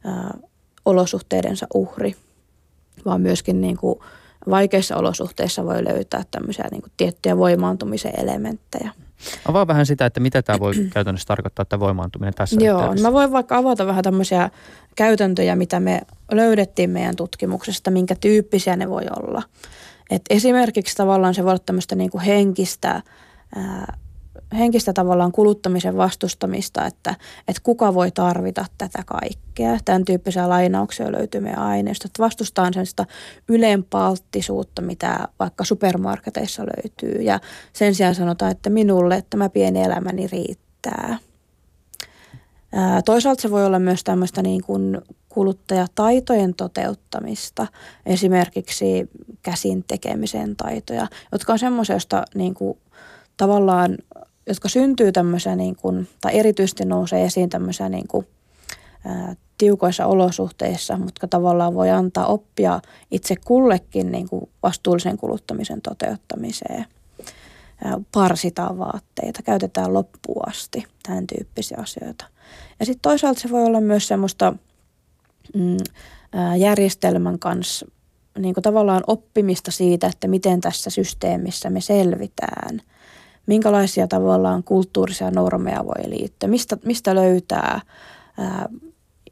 ä, olosuhteidensa uhri, vaan myöskin niin kuin vaikeissa olosuhteissa voi löytää tämmöisiä niin kuin tiettyjä voimaantumisen elementtejä. Avaa vähän sitä, että mitä tämä voi käytännössä tarkoittaa, tämä voimaantuminen tässä Joo, yhteydessä. mä voin vaikka avata vähän tämmöisiä käytäntöjä, mitä me löydettiin meidän tutkimuksesta, minkä tyyppisiä ne voi olla. Et esimerkiksi tavallaan se voi olla tämmöistä niin kuin henkistä, henkistä tavallaan kuluttamisen vastustamista, että, että kuka voi tarvita tätä kaikkea. Tämän tyyppisiä lainauksia löytyy meidän aineistosta. Vastustaan sellaista ylenpalttisuutta, mitä vaikka supermarketeissa löytyy. Ja sen sijaan sanotaan, että minulle tämä pieni elämäni riittää. Ää, toisaalta se voi olla myös tämmöistä niin kuin kuluttajataitojen toteuttamista, esimerkiksi käsin tekemisen taitoja, jotka on semmoisia, joista niin kuin, tavallaan, jotka syntyy tämmöisiä, niin kuin, tai erityisesti nousee esiin tämmöisiä niin kuin, ää, tiukoissa olosuhteissa, mutta tavallaan voi antaa oppia itse kullekin niin kuin vastuullisen kuluttamisen toteuttamiseen. Ää, parsitaan vaatteita, käytetään loppuun asti, tämän tyyppisiä asioita. Ja sitten toisaalta se voi olla myös semmoista – mm, järjestelmän kanssa niin kuin tavallaan oppimista siitä, että miten tässä systeemissä me selvitään. Minkälaisia tavallaan kulttuurisia normeja voi liittyä, mistä, mistä löytää ää,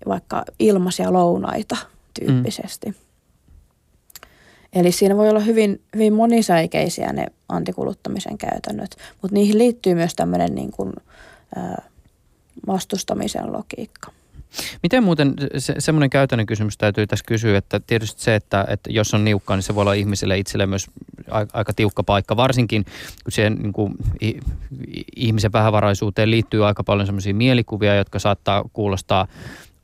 vaikka ilmaisia lounaita tyyppisesti. Mm. Eli siinä voi olla hyvin, hyvin monisäikeisiä ne antikuluttamisen käytännöt, mutta niihin liittyy myös tämmöinen niin kuin, ää, vastustamisen logiikka. Miten muuten, se, semmoinen käytännön kysymys täytyy tässä kysyä, että tietysti se, että, että jos on niukkaa, niin se voi olla ihmiselle itselle myös aika tiukka paikka, varsinkin kun siihen niin kuin, ihmisen vähävaraisuuteen liittyy aika paljon semmoisia mielikuvia, jotka saattaa kuulostaa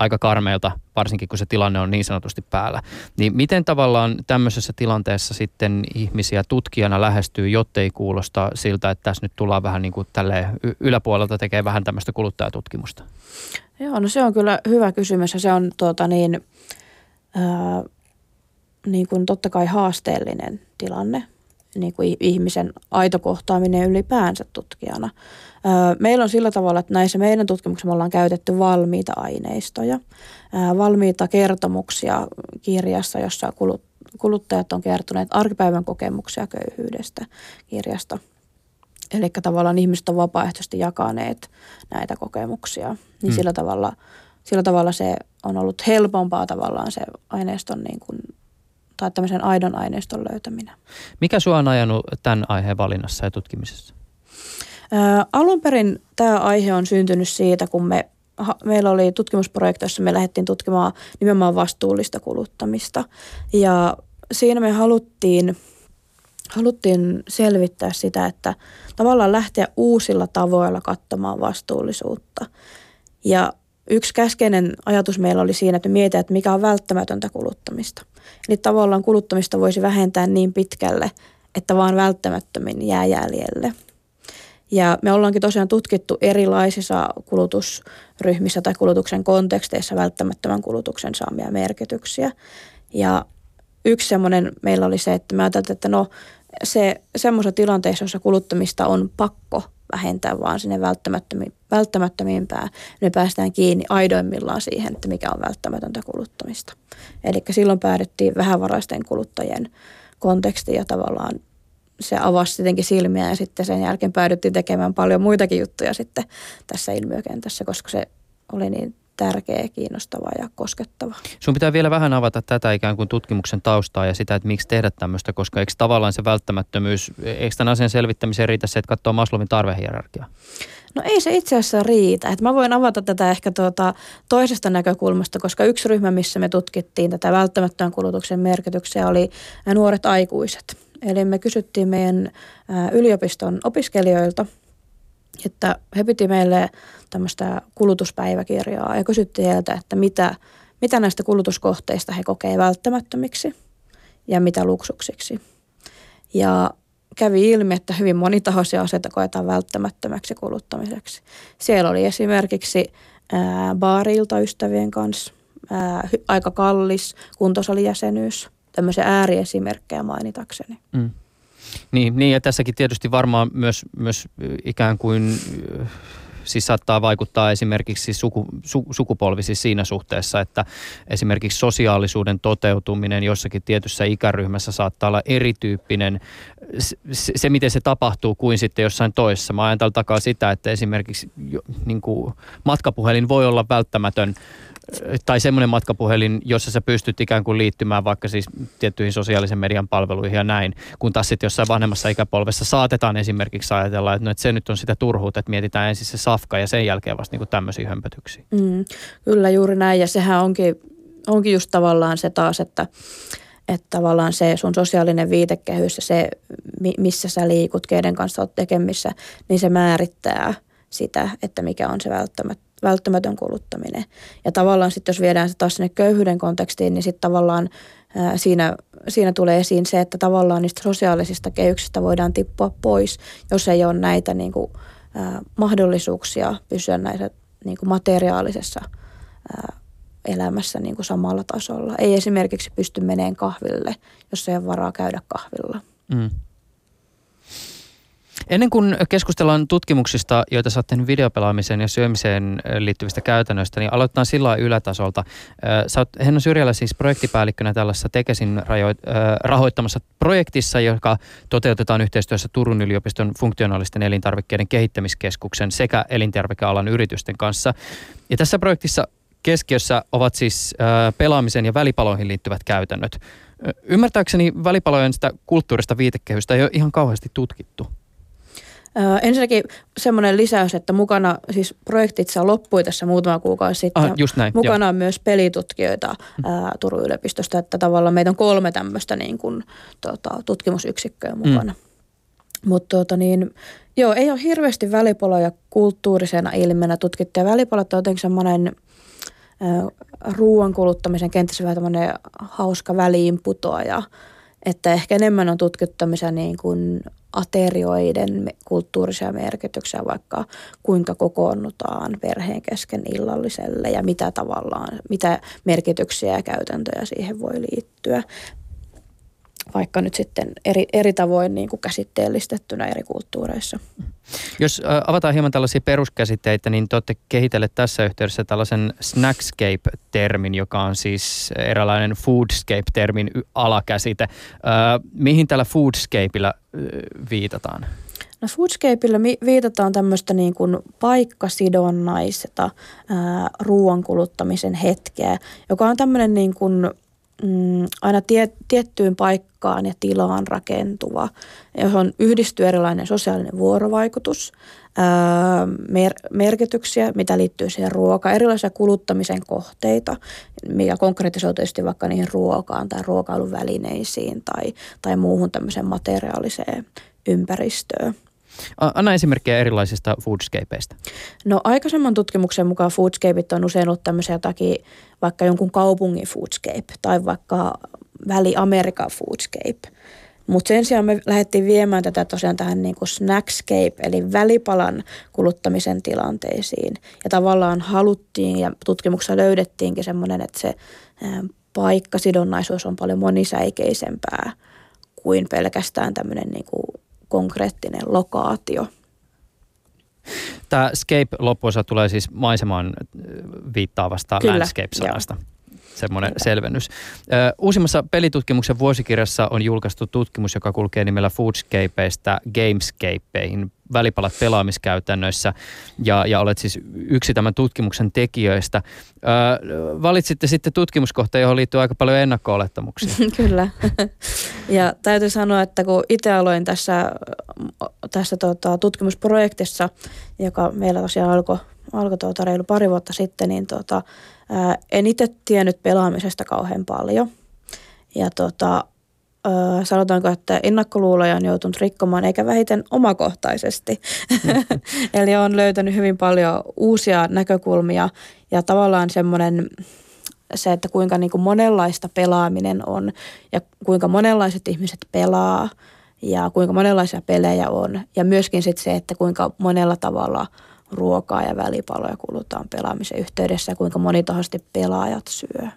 aika karmeilta, varsinkin kun se tilanne on niin sanotusti päällä. Niin miten tavallaan tämmöisessä tilanteessa sitten ihmisiä tutkijana lähestyy, jottei kuulosta siltä, että tässä nyt tullaan vähän niin kuin tälle yläpuolelta tekee vähän tämmöistä kuluttajatutkimusta? Joo, no se on kyllä hyvä kysymys ja se on tuota niin, ää, niin kuin totta kai haasteellinen tilanne, niin kuin ihmisen aito kohtaaminen ylipäänsä tutkijana. Meillä on sillä tavalla, että näissä meidän tutkimuksissa me ollaan käytetty valmiita aineistoja, valmiita kertomuksia kirjassa, jossa kulut, kuluttajat on kertoneet arkipäivän kokemuksia köyhyydestä kirjasta – Eli tavallaan ihmiset on vapaaehtoisesti jakaneet näitä kokemuksia. Niin mm. sillä, tavalla, sillä tavalla se on ollut helpompaa tavallaan se aineiston niin kuin, tai tämmöisen aidon aineiston löytäminen. Mikä sinua on ajanut tämän aiheen valinnassa ja tutkimisessa? Ää, alun perin tämä aihe on syntynyt siitä, kun me, ha, meillä oli tutkimusprojekti, jossa me lähdettiin tutkimaan nimenomaan vastuullista kuluttamista. Ja siinä me haluttiin – haluttiin selvittää sitä, että tavallaan lähteä uusilla tavoilla katsomaan vastuullisuutta. Ja yksi käskeinen ajatus meillä oli siinä, että mietitään, että mikä on välttämätöntä kuluttamista. Eli tavallaan kuluttamista voisi vähentää niin pitkälle, että vaan välttämättömin jää jäljelle. Ja me ollaankin tosiaan tutkittu erilaisissa kulutusryhmissä tai kulutuksen konteksteissa välttämättömän kulutuksen saamia merkityksiä. Ja yksi semmoinen meillä oli se, että me ajattelin, että no se semmoisessa tilanteessa, jossa kuluttamista on pakko vähentää vaan sinne välttämättömimpään, me päästään kiinni aidoimmillaan siihen, että mikä on välttämätöntä kuluttamista. Eli silloin päädyttiin vähävaraisten kuluttajien kontekstiin ja tavallaan se avasi tietenkin silmiä ja sitten sen jälkeen päädyttiin tekemään paljon muitakin juttuja sitten tässä ilmiökentässä, koska se oli niin tärkeä, kiinnostava ja koskettava. Sun pitää vielä vähän avata tätä ikään kuin tutkimuksen taustaa ja sitä, että miksi tehdä tämmöistä, koska eikö tavallaan se välttämättömyys, eikö tämän asian selvittämiseen riitä se, että katsoo Maslowin tarvehierarkiaa? No ei se itse asiassa riitä. Et mä voin avata tätä ehkä tuota toisesta näkökulmasta, koska yksi ryhmä, missä me tutkittiin tätä välttämättömän kulutuksen merkityksiä, oli nuoret aikuiset. Eli me kysyttiin meidän yliopiston opiskelijoilta – että he piti meille tämmöistä kulutuspäiväkirjaa ja kysyttiin heiltä, että mitä, mitä näistä kulutuskohteista he kokee välttämättömiksi ja mitä luksuksiksi. Ja kävi ilmi, että hyvin monitahoisia asioita koetaan välttämättömäksi kuluttamiseksi. Siellä oli esimerkiksi ää, baarilta ystävien kanssa, ää, aika kallis kuntosalijäsenyys, tämmöisiä ääriesimerkkejä mainitakseni. Mm. Niin, niin ja tässäkin tietysti varmaan myös, myös ikään kuin siis saattaa vaikuttaa esimerkiksi suku, su, sukupolvi siis siinä suhteessa, että esimerkiksi sosiaalisuuden toteutuminen jossakin tietyssä ikäryhmässä saattaa olla erityyppinen se, se, miten se tapahtuu kuin sitten jossain toisessa. Mä ajan takaa sitä, että esimerkiksi niin kuin matkapuhelin voi olla välttämätön tai semmoinen matkapuhelin, jossa sä pystyt ikään kuin liittymään vaikka siis tiettyihin sosiaalisen median palveluihin ja näin, kun taas sitten jossain vanhemmassa ikäpolvessa saatetaan esimerkiksi ajatella, että, no, että se nyt on sitä turhuutta, että mietitään ensin se safka ja sen jälkeen vasta niin tämmöisiä hömpötyksiä. Mm, kyllä juuri näin ja sehän onkin, onkin just tavallaan se taas, että että tavallaan se sun sosiaalinen viitekehys ja se, missä sä liikut, keiden kanssa olet tekemissä, niin se määrittää sitä, että mikä on se välttämätön kuluttaminen. Ja tavallaan sitten jos viedään se taas sinne köyhyyden kontekstiin, niin sitten tavallaan siinä, siinä tulee esiin se, että tavallaan niistä sosiaalisista kehyksistä voidaan tippua pois, jos ei ole näitä niin kuin, mahdollisuuksia pysyä näissä niin kuin materiaalisessa elämässä niin kuin samalla tasolla. Ei esimerkiksi pysty meneen kahville, jos ei ole varaa käydä kahvilla. Mm. Ennen kuin keskustellaan tutkimuksista, joita oot videopelaamiseen ja syömiseen liittyvistä käytännöistä, niin aloitetaan sillä ylätasolta. Sä oot Henno Syrjälä siis projektipäällikkönä tällaisessa Tekesin rahoittamassa projektissa, joka toteutetaan yhteistyössä Turun yliopiston funktionaalisten elintarvikkeiden kehittämiskeskuksen sekä elintarvikealan yritysten kanssa. Ja tässä projektissa keskiössä ovat siis pelaamisen ja välipaloihin liittyvät käytännöt. Ymmärtääkseni välipalojen sitä kulttuurista viitekehystä ei ole ihan kauheasti tutkittu. Ö, ensinnäkin semmoinen lisäys, että mukana, siis projektit loppui tässä muutama kuukausi sitten. Ah, just näin, mukana on myös pelitutkijoita ää, Turun yliopistosta, että tavallaan meitä on kolme tämmöistä niin kuin, tota, tutkimusyksikköä mukana. Mm. Mutta tota niin, joo, ei ole hirveästi välipoloja kulttuurisena ilmenä tutkittu. Ja välipolot on jotenkin semmoinen ruoan kuluttamisen kenties vähän tämmöinen hauska väliinputoaja, että ehkä enemmän on tutkittu tämmöisiä niin kuin aterioiden kulttuurisia merkityksiä, vaikka kuinka kokoonnutaan perheen kesken illalliselle ja mitä tavallaan, mitä merkityksiä ja käytäntöjä siihen voi liittyä vaikka nyt sitten eri, eri tavoin niin kuin käsitteellistettynä eri kulttuureissa. Jos avataan hieman tällaisia peruskäsitteitä, niin te olette kehitelleet tässä yhteydessä tällaisen snackscape-termin, joka on siis eräänlainen foodscape-termin alakäsite. Mihin tällä foodscapeilla viitataan? No foodscapeilla viitataan tämmöistä niin kuin paikkasidonnaista ruoan kuluttamisen hetkeä, joka on tämmöinen niin kuin mm, aina tie, tiettyyn paikkaan ja tilaan rakentuva, johon yhdistyy erilainen sosiaalinen vuorovaikutus, ää, mer, merkityksiä, mitä liittyy siihen ruokaan, erilaisia kuluttamisen kohteita, mikä konkretisoituu tietysti vaikka niihin ruokaan tai ruokailuvälineisiin tai, tai muuhun tämmöiseen materiaaliseen ympäristöön. Anna esimerkkejä erilaisista foodscapeista. No aikaisemman tutkimuksen mukaan foodscapeit on usein ollut tämmöisiä jotakin, vaikka jonkun kaupungin foodscape tai vaikka väli-Amerikan foodscape. Mutta sen sijaan me lähdettiin viemään tätä tosiaan tähän niin kuin snackscape, eli välipalan kuluttamisen tilanteisiin. Ja tavallaan haluttiin ja tutkimuksessa löydettiinkin semmoinen, että se paikkasidonnaisuus on paljon monisäikeisempää kuin pelkästään tämmöinen niin kuin konkreettinen lokaatio. Tämä scape loppuosa tulee siis maisemaan viittaavasta Kyllä, landscape-sanasta. Joo semmoinen selvennys. Uusimmassa pelitutkimuksen vuosikirjassa on julkaistu tutkimus, joka kulkee nimellä Foodscapeista Gamescapeihin välipalat pelaamiskäytännöissä ja, ja olet siis yksi tämän tutkimuksen tekijöistä. valitsitte sitten tutkimuskohteen, johon liittyy aika paljon ennakko-olettamuksia. Kyllä. ja täytyy sanoa, että kun itse aloin tässä, tässä tota, tutkimusprojektissa, joka meillä tosiaan alkoi alko tuota reilu pari vuotta sitten, niin tota, ää, en itse tiennyt pelaamisesta kauhean paljon. Ja tota, sanotaanko, että ennakkoluuloja on joutunut rikkomaan, eikä vähiten omakohtaisesti. Eli on löytänyt hyvin paljon uusia näkökulmia ja tavallaan semmoinen se, että kuinka niin kuin monenlaista pelaaminen on ja kuinka monenlaiset ihmiset pelaa ja kuinka monenlaisia pelejä on. Ja myöskin sitten se, että kuinka monella tavalla ruokaa ja välipaloja kulutaan pelaamisen yhteydessä ja kuinka monitahoisesti pelaajat syö.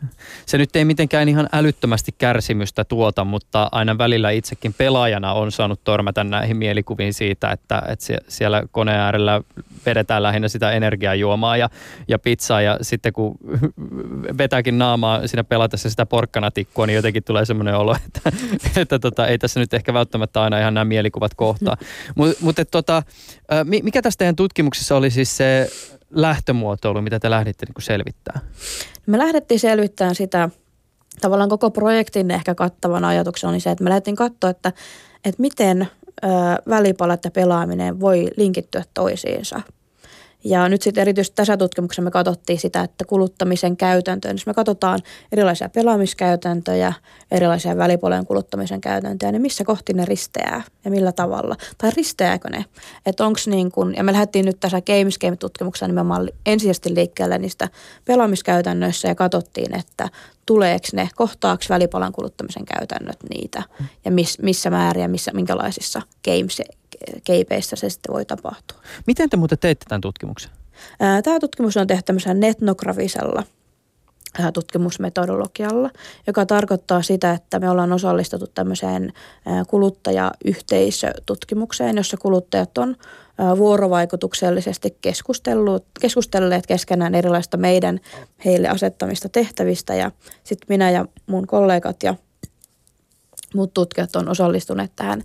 Se nyt ei mitenkään ihan älyttömästi kärsimystä tuota, mutta aina välillä itsekin pelaajana on saanut tormata näihin mielikuviin siitä, että, että siellä koneen äärellä vedetään lähinnä sitä energiajuomaa ja, ja pizzaa ja sitten kun vetääkin naamaa siinä pelatessa sitä porkkanatikkua, niin jotenkin tulee semmoinen olo, että, että tota, ei tässä nyt ehkä välttämättä aina ihan nämä mielikuvat kohtaa. Mutta mut, tota, mikä tässä teidän tutkimuksessa oli siis se lähtömuotoilu, mitä te lähditte niin selvittämään? Me lähdettiin selvittämään sitä, tavallaan koko projektin ehkä kattavan ajatuksen oli se, että me lähdettiin katsoa, että, että miten välipalat ja pelaaminen voi linkittyä toisiinsa – ja nyt sitten erityisesti tässä tutkimuksessa me katsottiin sitä, että kuluttamisen käytäntöön, jos me katsotaan erilaisia pelaamiskäytäntöjä, erilaisia välipuolen kuluttamisen käytäntöjä, niin missä kohti ne risteää ja millä tavalla? Tai risteääkö ne? Että onks niin kun, ja me lähdettiin nyt tässä Games Game-tutkimuksessa nimenomaan ensisijaisesti liikkeelle niistä pelaamiskäytännöissä ja katsottiin, että tuleeko ne, kohtaako välipalan kuluttamisen käytännöt niitä ja miss, missä määrin ja missä, minkälaisissa games, keipeissä se sitten voi tapahtua. Miten te muuten teitte tämän tutkimuksen? Tämä tutkimus on tehty tämmöisellä etnografisella tutkimusmetodologialla, joka tarkoittaa sitä, että me ollaan osallistuttu tämmöiseen kuluttajayhteisötutkimukseen, jossa kuluttajat on vuorovaikutuksellisesti keskustelleet keskenään erilaista meidän heille asettamista tehtävistä ja sitten minä ja mun kollegat ja muut tutkijat on osallistuneet tähän,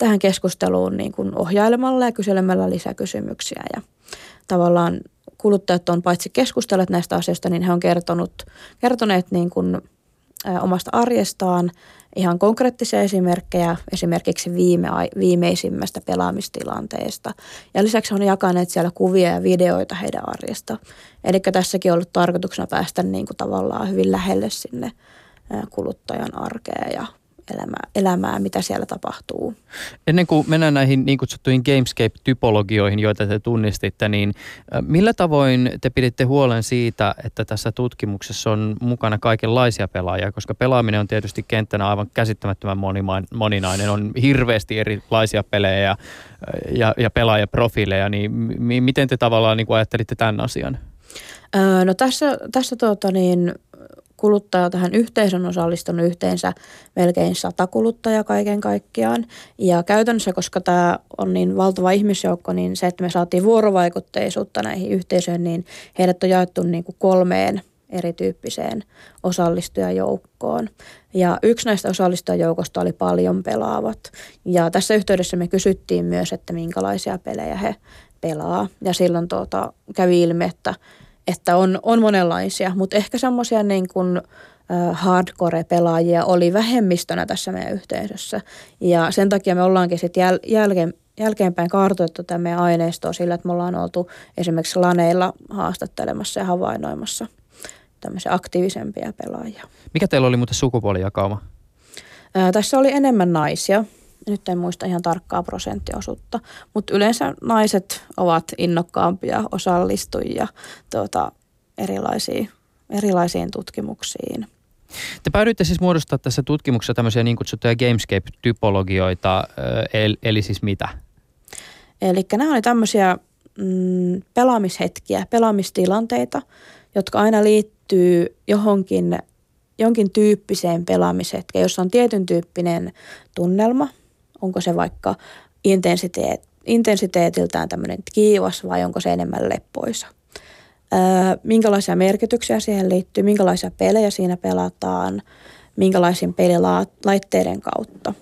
tähän keskusteluun niin kuin ohjailemalla ja kyselemällä lisäkysymyksiä ja tavallaan kuluttajat on paitsi keskustelleet näistä asioista, niin he on kertonut, kertoneet niin kuin, omasta arjestaan ihan konkreettisia esimerkkejä esimerkiksi viime, viimeisimmästä pelaamistilanteesta. Ja lisäksi on jakaneet siellä kuvia ja videoita heidän arjesta. Eli tässäkin on ollut tarkoituksena päästä niin kuin tavallaan hyvin lähelle sinne kuluttajan arkea ja elämää, elämää, mitä siellä tapahtuu. Ennen kuin mennään näihin niin kutsuttuihin Gamescape-typologioihin, joita te tunnistitte, niin millä tavoin te piditte huolen siitä, että tässä tutkimuksessa on mukana kaikenlaisia pelaajia, koska pelaaminen on tietysti kenttänä aivan käsittämättömän moninainen, on hirveästi erilaisia pelejä ja, ja, ja pelaajaprofiileja, niin m- miten te tavallaan niin kuin ajattelitte tämän asian? no tässä, tässä tuota niin, kuluttaja tähän yhteisön osallistunut yhteensä melkein sata kuluttajaa kaiken kaikkiaan. Ja käytännössä, koska tämä on niin valtava ihmisjoukko, niin se, että me saatiin vuorovaikutteisuutta näihin yhteisöihin, niin heidät on jaettu niin kuin kolmeen erityyppiseen osallistujajoukkoon. Ja yksi näistä osallistujajoukosta oli paljon pelaavat. Ja tässä yhteydessä me kysyttiin myös, että minkälaisia pelejä he pelaa. Ja silloin tuota, kävi ilmi, että että on, on monenlaisia, mutta ehkä semmoisia niin kuin hardcore-pelaajia oli vähemmistönä tässä meidän yhteisössä. Ja sen takia me ollaankin sitten jäl, jälkeen, jälkeenpäin kartoitettu tämä meidän aineistoa sillä, että me ollaan oltu esimerkiksi laneilla haastattelemassa ja havainnoimassa tämmöisiä aktiivisempia pelaajia. Mikä teillä oli muuten sukupuolijakauma? Ää, tässä oli enemmän naisia nyt en muista ihan tarkkaa prosenttiosuutta, mutta yleensä naiset ovat innokkaampia osallistujia tuota, erilaisiin, erilaisiin tutkimuksiin. Te päädyitte siis muodostaa tässä tutkimuksessa tämmöisiä niin kutsuttuja Gamescape-typologioita, eli siis mitä? Eli nämä oli tämmöisiä mm, pelaamishetkiä, pelaamistilanteita, jotka aina liittyy johonkin jonkin tyyppiseen pelaamishetkeen, jossa on tietyn tyyppinen tunnelma, Onko se vaikka intensiteet, intensiteetiltään tämmöinen kiivas vai onko se enemmän leppoisa? Öö, minkälaisia merkityksiä siihen liittyy, minkälaisia pelejä siinä pelataan, minkälaisiin pelilaitteiden kautta.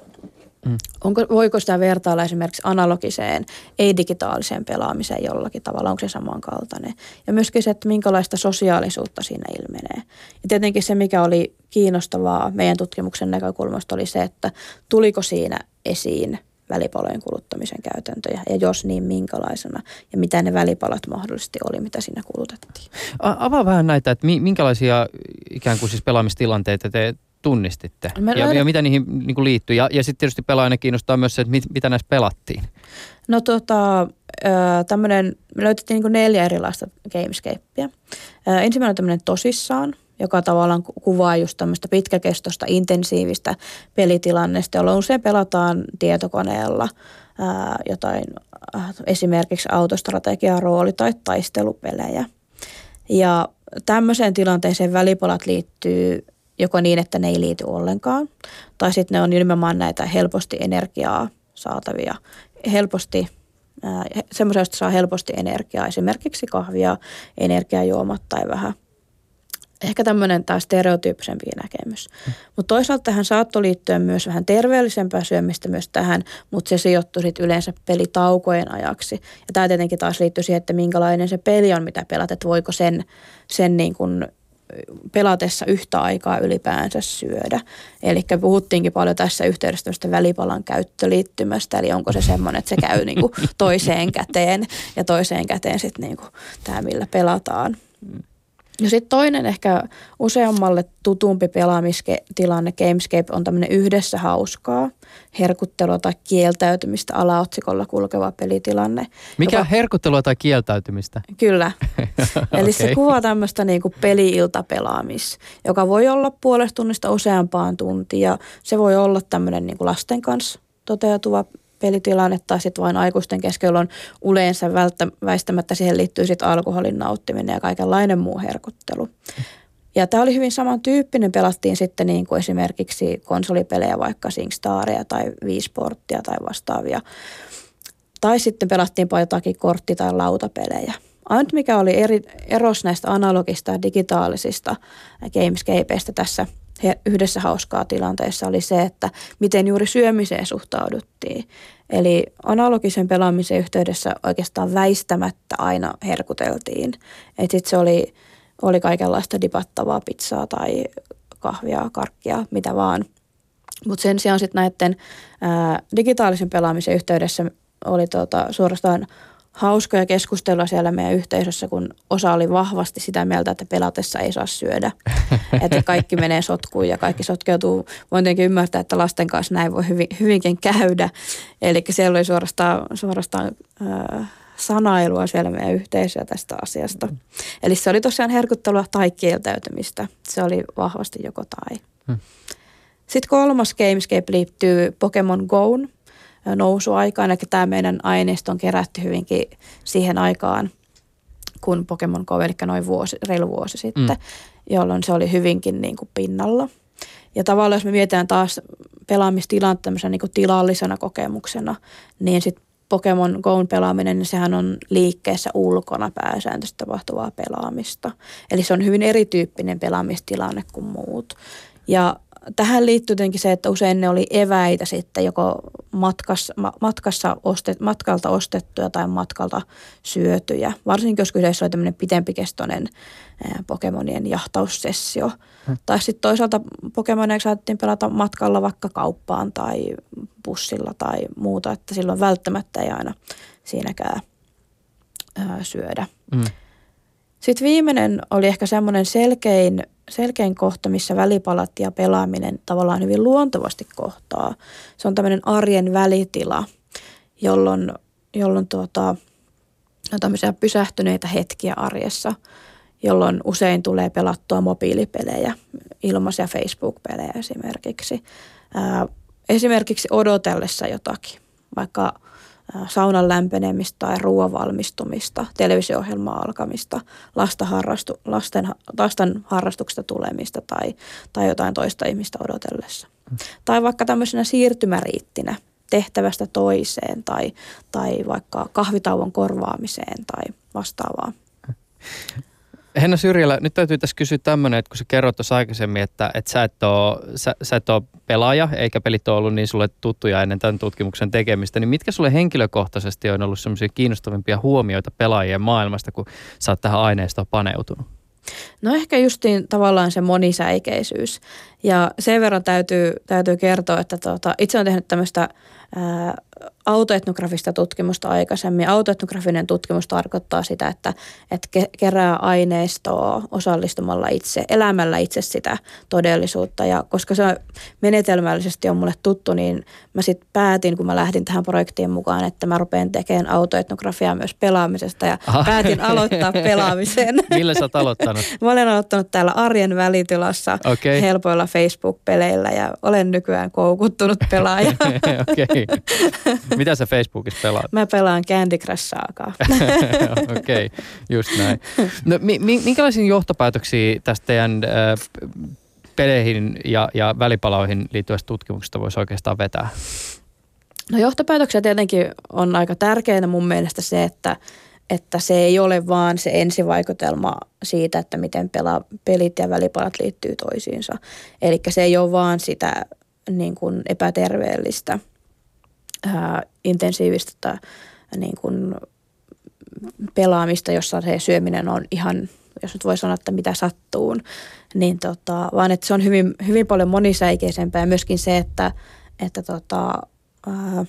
Mm. Onko, voiko sitä vertailla esimerkiksi analogiseen, ei-digitaaliseen pelaamiseen jollakin tavalla, onko se samankaltainen? Ja myöskin se, että minkälaista sosiaalisuutta siinä ilmenee. Ja tietenkin se, mikä oli kiinnostavaa meidän tutkimuksen näkökulmasta, oli se, että tuliko siinä esiin välipalojen kuluttamisen käytäntöjä ja jos niin minkälaisena ja mitä ne välipalat mahdollisesti oli, mitä siinä kulutettiin. Avaa vähän näitä, että minkälaisia ikään kuin siis pelaamistilanteita te tunnistitte ja, löydä... ja mitä niihin niin kuin liittyy. Ja, ja sitten tietysti pelaajana kiinnostaa myös se, että mit, mitä näissä pelattiin. No tota, tämmöinen, me löytettiin niin neljä erilaista gamescapea. Ensimmäinen on tämmöinen tosissaan, joka tavallaan kuvaa just tämmöistä pitkäkestoista, intensiivistä pelitilannesta, jolloin usein pelataan tietokoneella ää, jotain esimerkiksi autostrategia, rooli- tai taistelupelejä. Ja tämmöiseen tilanteeseen välipalat liittyy joko niin, että ne ei liity ollenkaan, tai sitten ne on nimenomaan näitä helposti energiaa saatavia, helposti semmoisia, joista saa helposti energiaa, esimerkiksi kahvia, energiajuomat tai vähän ehkä tämmöinen taas stereotyyppisempi näkemys. Mm. Mutta toisaalta tähän saattoi liittyä myös vähän terveellisempää syömistä myös tähän, mutta se sijoittui sitten yleensä pelitaukojen ajaksi. Ja tämä tietenkin taas liittyy siihen, että minkälainen se peli on, mitä pelat, että voiko sen, sen niin kuin pelatessa yhtä aikaa ylipäänsä syödä. Eli puhuttiinkin paljon tässä yhteydessä tämmöistä välipalan käyttöliittymästä, eli onko se semmoinen, että se käy niin kuin toiseen käteen ja toiseen käteen sitten niin kuin tämä, millä pelataan. Ja sitten toinen ehkä useammalle tutumpi pelaamistilanne Gamescape on tämmöinen yhdessä hauskaa, herkuttelua tai kieltäytymistä alaotsikolla kulkeva pelitilanne. Mikä joka, herkuttelua tai kieltäytymistä? Kyllä. Eli okay. se kuvaa tämmöistä niinku peli-iltapelaamis, joka voi olla puolesta tunnista useampaan tuntia. Se voi olla tämmöinen niinku lasten kanssa toteutuva pelitilanne tai sitten vain aikuisten keskellä on yleensä välttä, väistämättä siihen liittyy sitten alkoholin nauttiminen ja kaikenlainen muu herkuttelu. Ja tämä oli hyvin samantyyppinen, pelattiin sitten niin kuin esimerkiksi konsolipelejä, vaikka SingStaria tai Viisporttia tai vastaavia. Tai sitten pelattiin jotakin kortti- tai lautapelejä. Ainut mikä oli eri, eros näistä analogista ja digitaalisista gamescapeista tässä – yhdessä hauskaa tilanteessa oli se, että miten juuri syömiseen suhtauduttiin. Eli analogisen pelaamisen yhteydessä oikeastaan väistämättä aina herkuteltiin. Että sitten se oli, oli kaikenlaista dipattavaa pizzaa tai kahvia, karkkia, mitä vaan. Mutta sen sijaan sitten näiden ää, digitaalisen pelaamisen yhteydessä oli tota, suorastaan hauskoja keskustelua siellä meidän yhteisössä, kun osa oli vahvasti sitä mieltä, että pelatessa ei saa syödä. että kaikki menee sotkuun ja kaikki sotkeutuu. Voin tietenkin ymmärtää, että lasten kanssa näin voi hyvin, hyvinkin käydä. Eli siellä oli suorastaan, suorastaan äh, sanailua siellä meidän yhteisöä tästä asiasta. Mm. Eli se oli tosiaan herkuttelua tai kieltäytymistä. Se oli vahvasti joko tai. Mm. Sitten kolmas Gamescape liittyy Pokemon Goon nousuaikaan. Eli tämä meidän aineisto on kerätty hyvinkin siihen aikaan, kun Pokemon Go, eli noin vuosi, reilu vuosi sitten, mm. jolloin se oli hyvinkin niin kuin pinnalla. Ja tavallaan jos me mietitään taas pelaamistilannetta tämmöisenä niin kuin tilallisena kokemuksena, niin sitten Pokemon Go'n pelaaminen, niin sehän on liikkeessä ulkona pääsääntöisesti tapahtuvaa pelaamista. Eli se on hyvin erityyppinen pelaamistilanne kuin muut. Ja tähän liittyy jotenkin se, että usein ne oli eväitä sitten joko matkassa, matkassa ostet, matkalta ostettuja tai matkalta syötyjä. Varsinkin jos kyseessä oli tämmöinen pitempikestoinen Pokemonien jahtaussessio. Hmm. Tai sitten toisaalta Pokemonia saatettiin pelata matkalla vaikka kauppaan tai bussilla tai muuta, että silloin välttämättä ei aina siinäkään ää, syödä. Hmm. Sitten viimeinen oli ehkä semmoinen selkein selkein kohta, missä välipalat ja pelaaminen tavallaan hyvin luontevasti kohtaa. Se on tämmöinen arjen välitila, jolloin, jolloin tuota, on tämmöisiä pysähtyneitä hetkiä arjessa, jolloin usein tulee pelattua mobiilipelejä, ilmaisia Facebook-pelejä esimerkiksi. Ää, esimerkiksi odotellessa jotakin, vaikka – saunan lämpenemistä tai ruoan valmistumista, televisio-ohjelmaa alkamista, lasten, harrastu, lasten, lasten harrastuksesta tulemista tai, tai jotain toista ihmistä odotellessa. Mm. Tai vaikka tämmöisenä siirtymäriittinä tehtävästä toiseen tai, tai vaikka kahvitauon korvaamiseen tai vastaavaa. Henna Syrjälä, nyt täytyy tässä kysyä tämmöinen, että kun sä kerroit tuossa aikaisemmin, että, että sä, et ole, sä, sä et ole pelaaja, eikä pelit ole ollut niin sulle tuttuja ennen tämän tutkimuksen tekemistä, niin mitkä sulle henkilökohtaisesti on ollut semmoisia kiinnostavimpia huomioita pelaajien maailmasta, kun sä oot tähän aineistoon paneutunut? No ehkä justiin tavallaan se monisäikeisyys. Ja sen verran täytyy, täytyy kertoa, että tuota, itse olen tehnyt tämmöistä autoetnografista tutkimusta aikaisemmin. Autoetnografinen tutkimus tarkoittaa sitä, että, että kerää aineistoa osallistumalla itse, elämällä itse sitä todellisuutta. Ja koska se menetelmällisesti on mulle tuttu, niin mä sitten päätin, kun mä lähdin tähän projektiin mukaan, että mä rupean tekemään autoetnografiaa myös pelaamisesta ja Aha. päätin aloittaa pelaamisen. Millä sä oot aloittanut? mä olen aloittanut täällä arjen välitilassa okay. helpoilla Facebook-peleillä ja olen nykyään koukuttunut pelaaja. Mitä sä Facebookissa pelaat? Mä pelaan Candy Crush. Okei, okay, just näin. No, mi- minkälaisia johtopäätöksiä tästä teidän äh, peleihin ja, ja välipaloihin liittyvästä tutkimuksesta voisi oikeastaan vetää? No johtopäätöksiä tietenkin on aika tärkeää mun mielestä se, että, että se ei ole vaan se ensivaikutelma siitä, että miten pela, pelit ja välipalat liittyy toisiinsa. Eli se ei ole vaan sitä niin kuin epäterveellistä, ää, intensiivistä niin kuin pelaamista, jossa se syöminen on ihan, jos nyt voi sanoa, että mitä sattuu, niin tota, vaan että se on hyvin, hyvin paljon monisäikeisempää ja myöskin se, että, että tota, ää,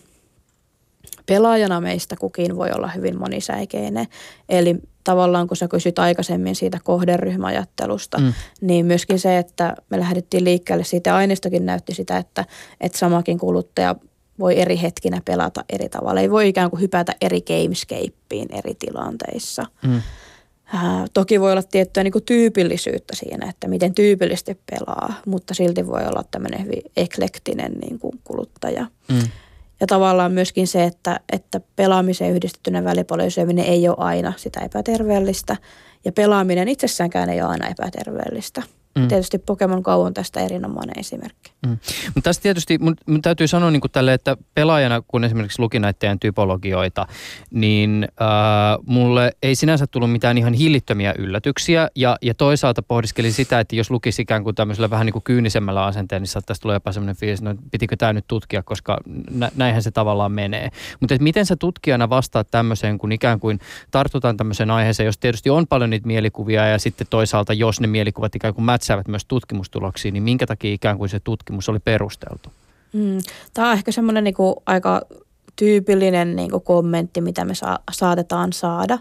pelaajana meistä kukin voi olla hyvin monisäikeinen. Eli tavallaan kun sä kysyt aikaisemmin siitä kohderyhmäajattelusta, mm. niin myöskin se, että me lähdettiin liikkeelle siitä aineistokin näytti sitä, että, että samakin kuluttaja voi eri hetkinä pelata eri tavalla. Ei voi ikään kuin hypätä eri gamescapeen eri tilanteissa. Mm. Äh, toki voi olla tiettyä niin kuin tyypillisyyttä siinä, että miten tyypillisesti pelaa, mutta silti voi olla tämmöinen hyvin eklektinen niin kuin kuluttaja. Mm. Ja tavallaan myöskin se, että, että pelaamiseen yhdistettynä välipalojen syöminen ei ole aina sitä epäterveellistä. Ja pelaaminen itsessäänkään ei ole aina epäterveellistä. Mm. Tietysti Pokemon Go on tästä erinomainen esimerkki. Mm. Mutta tässä tietysti mun, mun täytyy sanoa niin tälle, että pelaajana, kun esimerkiksi luki näitä typologioita, niin äh, mulle ei sinänsä tullut mitään ihan hillittömiä yllätyksiä. Ja, ja toisaalta pohdiskelin sitä, että jos lukisi ikään kuin tämmöisellä vähän niin kuin kyynisemmällä asenteella, niin saattaisi tulla jopa semmoinen fiilis, että no, pitikö tämä nyt tutkia, koska nä, näinhän se tavallaan menee. Mutta miten sä tutkijana vastaat tämmöiseen, kun ikään kuin tartutaan tämmöiseen aiheeseen, jos tietysti on paljon niitä mielikuvia ja sitten toisaalta, jos ne mielikuvat ikään kuin mätsäävät myös tutkimustuloksiin, niin minkä takia ikään kuin se tutkimus oli perusteltu? Mm. Tämä on ehkä semmoinen niin aika tyypillinen niin kuin kommentti, mitä me sa- saatetaan saada.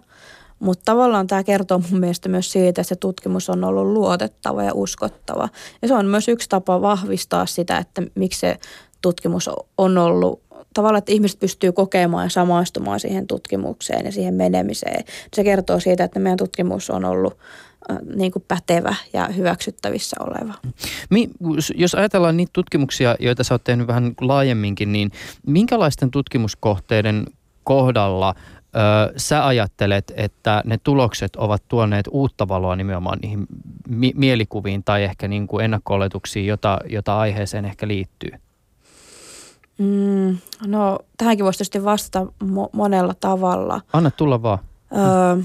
Mutta tavallaan tämä kertoo mun mielestä myös siitä, että se tutkimus on ollut luotettava ja uskottava. Ja se on myös yksi tapa vahvistaa sitä, että miksi se tutkimus on ollut tavallaan, että ihmiset pystyy kokemaan ja samaistumaan siihen tutkimukseen ja siihen menemiseen. Se kertoo siitä, että meidän tutkimus on ollut niin kuin pätevä ja hyväksyttävissä oleva. Mi, jos ajatellaan niitä tutkimuksia, joita sä oot tehnyt vähän laajemminkin, niin minkälaisten tutkimuskohteiden kohdalla ö, sä ajattelet, että ne tulokset ovat tuoneet uutta valoa nimenomaan niihin mi- mielikuviin tai ehkä niin kuin ennakko-oletuksiin, jota, jota aiheeseen ehkä liittyy? Mm, no tähänkin voisi tietysti vastata mo- monella tavalla. Anna tulla vaan. Öö,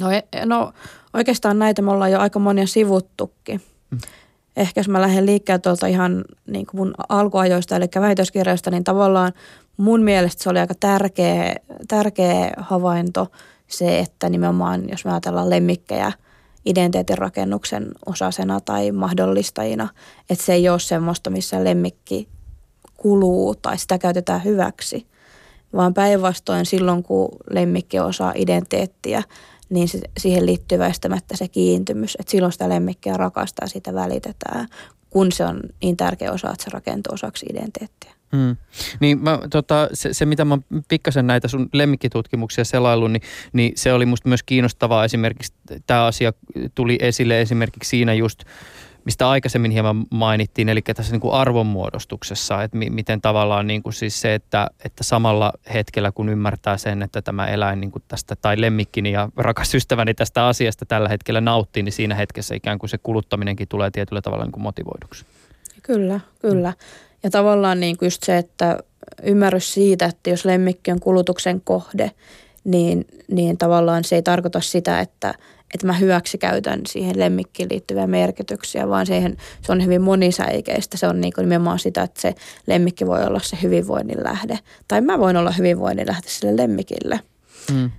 No, e, no oikeastaan näitä me ollaan jo aika monia sivuttukin. Mm. Ehkä jos mä lähden liikkeelle tuolta ihan niin kuin mun alkuajoista, eli väitöskirjoista, niin tavallaan mun mielestä se oli aika tärkeä, tärkeä havainto se, että nimenomaan jos me ajatellaan lemmikkejä identiteetin rakennuksen osasena tai mahdollistajina, että se ei ole semmoista, missä lemmikki kuluu tai sitä käytetään hyväksi, vaan päinvastoin silloin, kun lemmikki osaa identiteettiä, niin siihen liittyy väistämättä se kiintymys, että silloin sitä lemmikkiä rakastaa, sitä välitetään, kun se on niin tärkeä osa, että se rakentuu osaksi identiteettiä. Hmm. Niin mä, tota, se, se, mitä mä pikkasen näitä sun lemmikkitutkimuksia selailun, niin, niin se oli musta myös kiinnostavaa esimerkiksi, tämä asia tuli esille esimerkiksi siinä just, mistä aikaisemmin hieman mainittiin, eli tässä niin kuin arvonmuodostuksessa, että mi- miten tavallaan niin kuin siis se, että, että samalla hetkellä kun ymmärtää sen, että tämä eläin niin kuin tästä, tai lemmikkini ja rakas ystäväni tästä asiasta tällä hetkellä nauttii, niin siinä hetkessä ikään kuin se kuluttaminenkin tulee tietyllä tavalla niin kuin motivoiduksi. Kyllä, kyllä. Ja tavallaan niin kuin just se, että ymmärrys siitä, että jos lemmikki on kulutuksen kohde, niin, niin tavallaan se ei tarkoita sitä, että, että mä hyväksi käytän siihen lemmikkiin liittyviä merkityksiä, vaan siihen, se on hyvin monisäikeistä. Se on niin kuin nimenomaan sitä, että se lemmikki voi olla se hyvinvoinnin lähde. Tai mä voin olla hyvinvoinnin lähde sille lemmikille. Mm.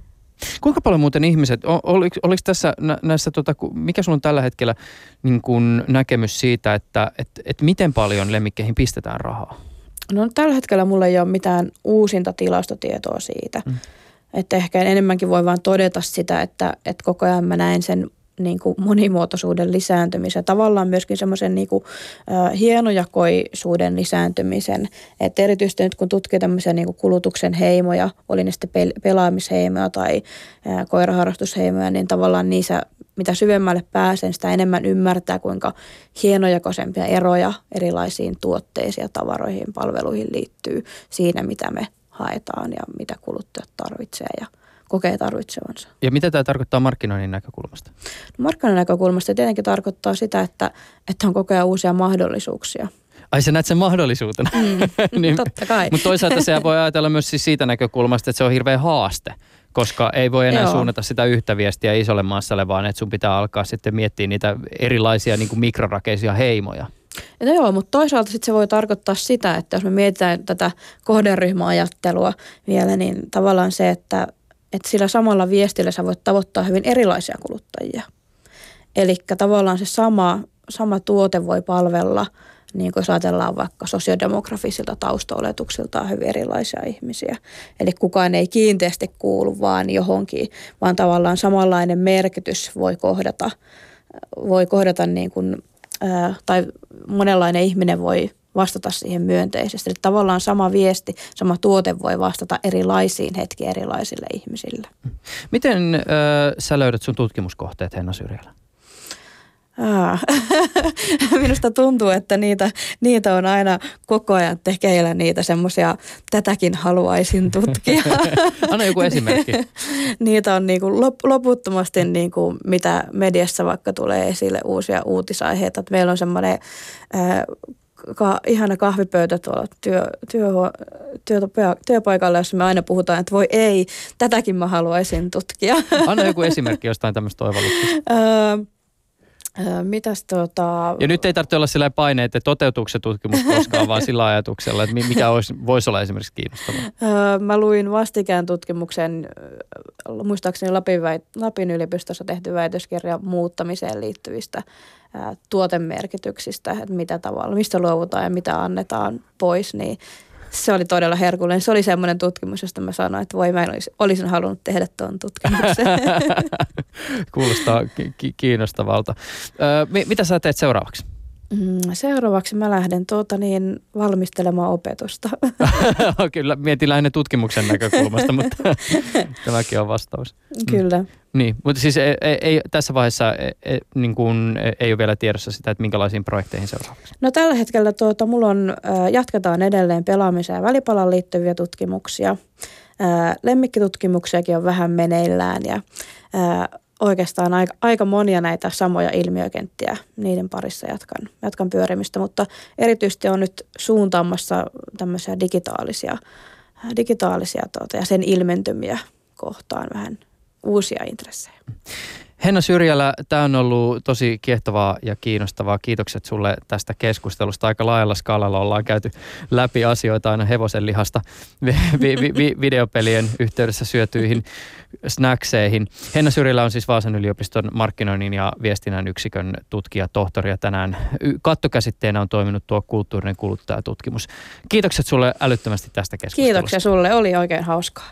Kuinka paljon muuten ihmiset, oliko, oliko tässä näissä, tota, mikä sulla on tällä hetkellä niin kun näkemys siitä, että et, et miten paljon lemmikkeihin pistetään rahaa? No tällä hetkellä mulla ei ole mitään uusinta tilastotietoa siitä. Mm. Että ehkä enemmänkin voi vain todeta sitä, että, että koko ajan mä näen sen niin kuin monimuotoisuuden lisääntymisen, tavallaan myöskin semmoisen niin kuin, hienojakoisuuden lisääntymisen. Että erityisesti nyt kun tutkii tämmöisiä niin kuin kulutuksen heimoja, oli ne sitten pel- pelaamisheimoja tai koiraharrastusheimoja, niin tavallaan niissä mitä syvemmälle pääsen, sitä enemmän ymmärtää, kuinka hienojakoisempia eroja erilaisiin tuotteisiin ja tavaroihin, palveluihin liittyy siinä, mitä me haetaan ja mitä kuluttajat tarvitsee kokee tarvitsevansa. Ja mitä tämä tarkoittaa markkinoinnin näkökulmasta? No markkinoinnin näkökulmasta tietenkin tarkoittaa sitä, että, että on kokea uusia mahdollisuuksia. Ai sä näet sen mahdollisuutena. Mm, niin, totta kai. Mutta toisaalta se voi ajatella myös siis siitä näkökulmasta, että se on hirveä haaste koska ei voi enää Joo. suunnata sitä yhtä viestiä isolle maassalle, vaan että sun pitää alkaa sitten miettiä niitä erilaisia niin kuin mikrorakeisia heimoja. No joo, mutta toisaalta sit se voi tarkoittaa sitä, että jos me mietitään tätä kohderyhmäajattelua vielä, niin tavallaan se, että, että sillä samalla viestillä sä voit tavoittaa hyvin erilaisia kuluttajia. Eli tavallaan se sama, sama tuote voi palvella – niin kuin jos ajatellaan vaikka sosiodemografisilta taustaoletuksiltaan hyvin erilaisia ihmisiä. Eli kukaan ei kiinteästi kuulu vaan johonkin, vaan tavallaan samanlainen merkitys voi kohdata, voi kohdata niin kuin, tai monenlainen ihminen voi vastata siihen myönteisesti. Eli tavallaan sama viesti, sama tuote voi vastata erilaisiin hetkiin erilaisille ihmisille. Miten äh, sä löydät sun tutkimuskohteet Henna Syrjälä? Minusta tuntuu, että niitä, niitä on aina koko ajan tekeillä niitä semmoisia, tätäkin haluaisin tutkia. Anna joku esimerkki. niitä on niin kuin loputtomasti, niin kuin mitä mediassa vaikka tulee esille uusia uutisaiheita. Meillä on semmoinen äh, ka, ihana kahvipöytä tuolla työ, työ, työ, työpaikalla, jossa me aina puhutaan, että voi ei, tätäkin mä haluaisin tutkia. Anna joku esimerkki jostain tämmöistä oivalluksesta. Mitäs tota... Ja nyt ei tarvitse olla sillä paineet, että toteutuuko se tutkimus koskaan, vaan sillä ajatuksella, että mikä olisi, voisi olla esimerkiksi kiinnostavaa. Mä luin vastikään tutkimuksen, muistaakseni Lapin, väit, Lapin yliopistossa tehty väitöskirja muuttamiseen liittyvistä ää, tuotemerkityksistä, että mitä tavalla, mistä luovutaan ja mitä annetaan pois, niin se oli todella herkullinen. Se oli semmoinen tutkimus, josta mä sanoin, että voi mä olisin, olisin halunnut tehdä tuon tutkimuksen. Kuulostaa ki- kiinnostavalta. Ö, mitä sä teet seuraavaksi? Mm, seuraavaksi mä lähden tuota niin, valmistelemaan opetusta. Kyllä, mietin lähinnä tutkimuksen näkökulmasta, mutta tämäkin on vastaus. Kyllä. Mm. Niin, mutta siis ei, ei, ei, tässä vaiheessa ei, ei, niin kuin, ei ole vielä tiedossa sitä, että minkälaisiin projekteihin seuraavaksi. No tällä hetkellä tuota, mulla on, jatketaan edelleen pelaamiseen ja välipalan liittyviä tutkimuksia. Lemmikkitutkimuksiakin on vähän meneillään ja oikeastaan aika, aika monia näitä samoja ilmiökenttiä, niiden parissa jatkan, jatkan pyörimistä, mutta erityisesti on nyt suuntaamassa tämmöisiä digitaalisia, digitaalisia tuota, ja sen ilmentymiä kohtaan vähän uusia intressejä. Henna Syrjälä, tämä on ollut tosi kiehtovaa ja kiinnostavaa. Kiitokset sulle tästä keskustelusta. Aika laajalla skaalalla ollaan käyty läpi asioita aina hevosen lihasta vi- vi- vi- videopelien yhteydessä syötyihin snackseihin. Henna Syrjälä on siis Vaasan yliopiston markkinoinnin ja viestinnän yksikön tutkija, tohtori ja tänään kattokäsitteenä on toiminut tuo kulttuurinen kuluttajatutkimus. Kiitokset sulle älyttömästi tästä keskustelusta. Kiitoksia sulle, oli oikein hauskaa.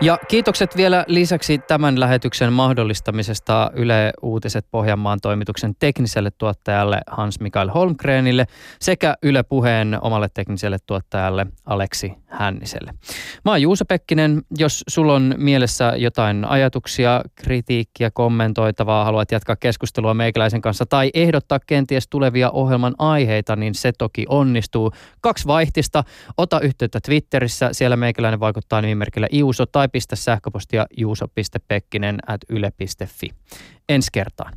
Ja kiitokset vielä lisäksi tämän lähetyksen mahdollistamisesta Yle Uutiset Pohjanmaan toimituksen tekniselle tuottajalle Hans-Mikael Holmgrenille sekä Yle Puheen omalle tekniselle tuottajalle Aleksi Hänniselle. Mä oon Juuso Pekkinen. Jos sulla on mielessä jotain ajatuksia, kritiikkiä, kommentoitavaa, haluat jatkaa keskustelua meikäläisen kanssa tai ehdottaa kenties tulevia ohjelman aiheita, niin se toki onnistuu. Kaksi vaihtista. Ota yhteyttä Twitterissä. Siellä meikäläinen vaikuttaa nimimerkillä Iuso tai pistä sähköpostia juuso.pekkinen at yle.fi. Ensi kertaan.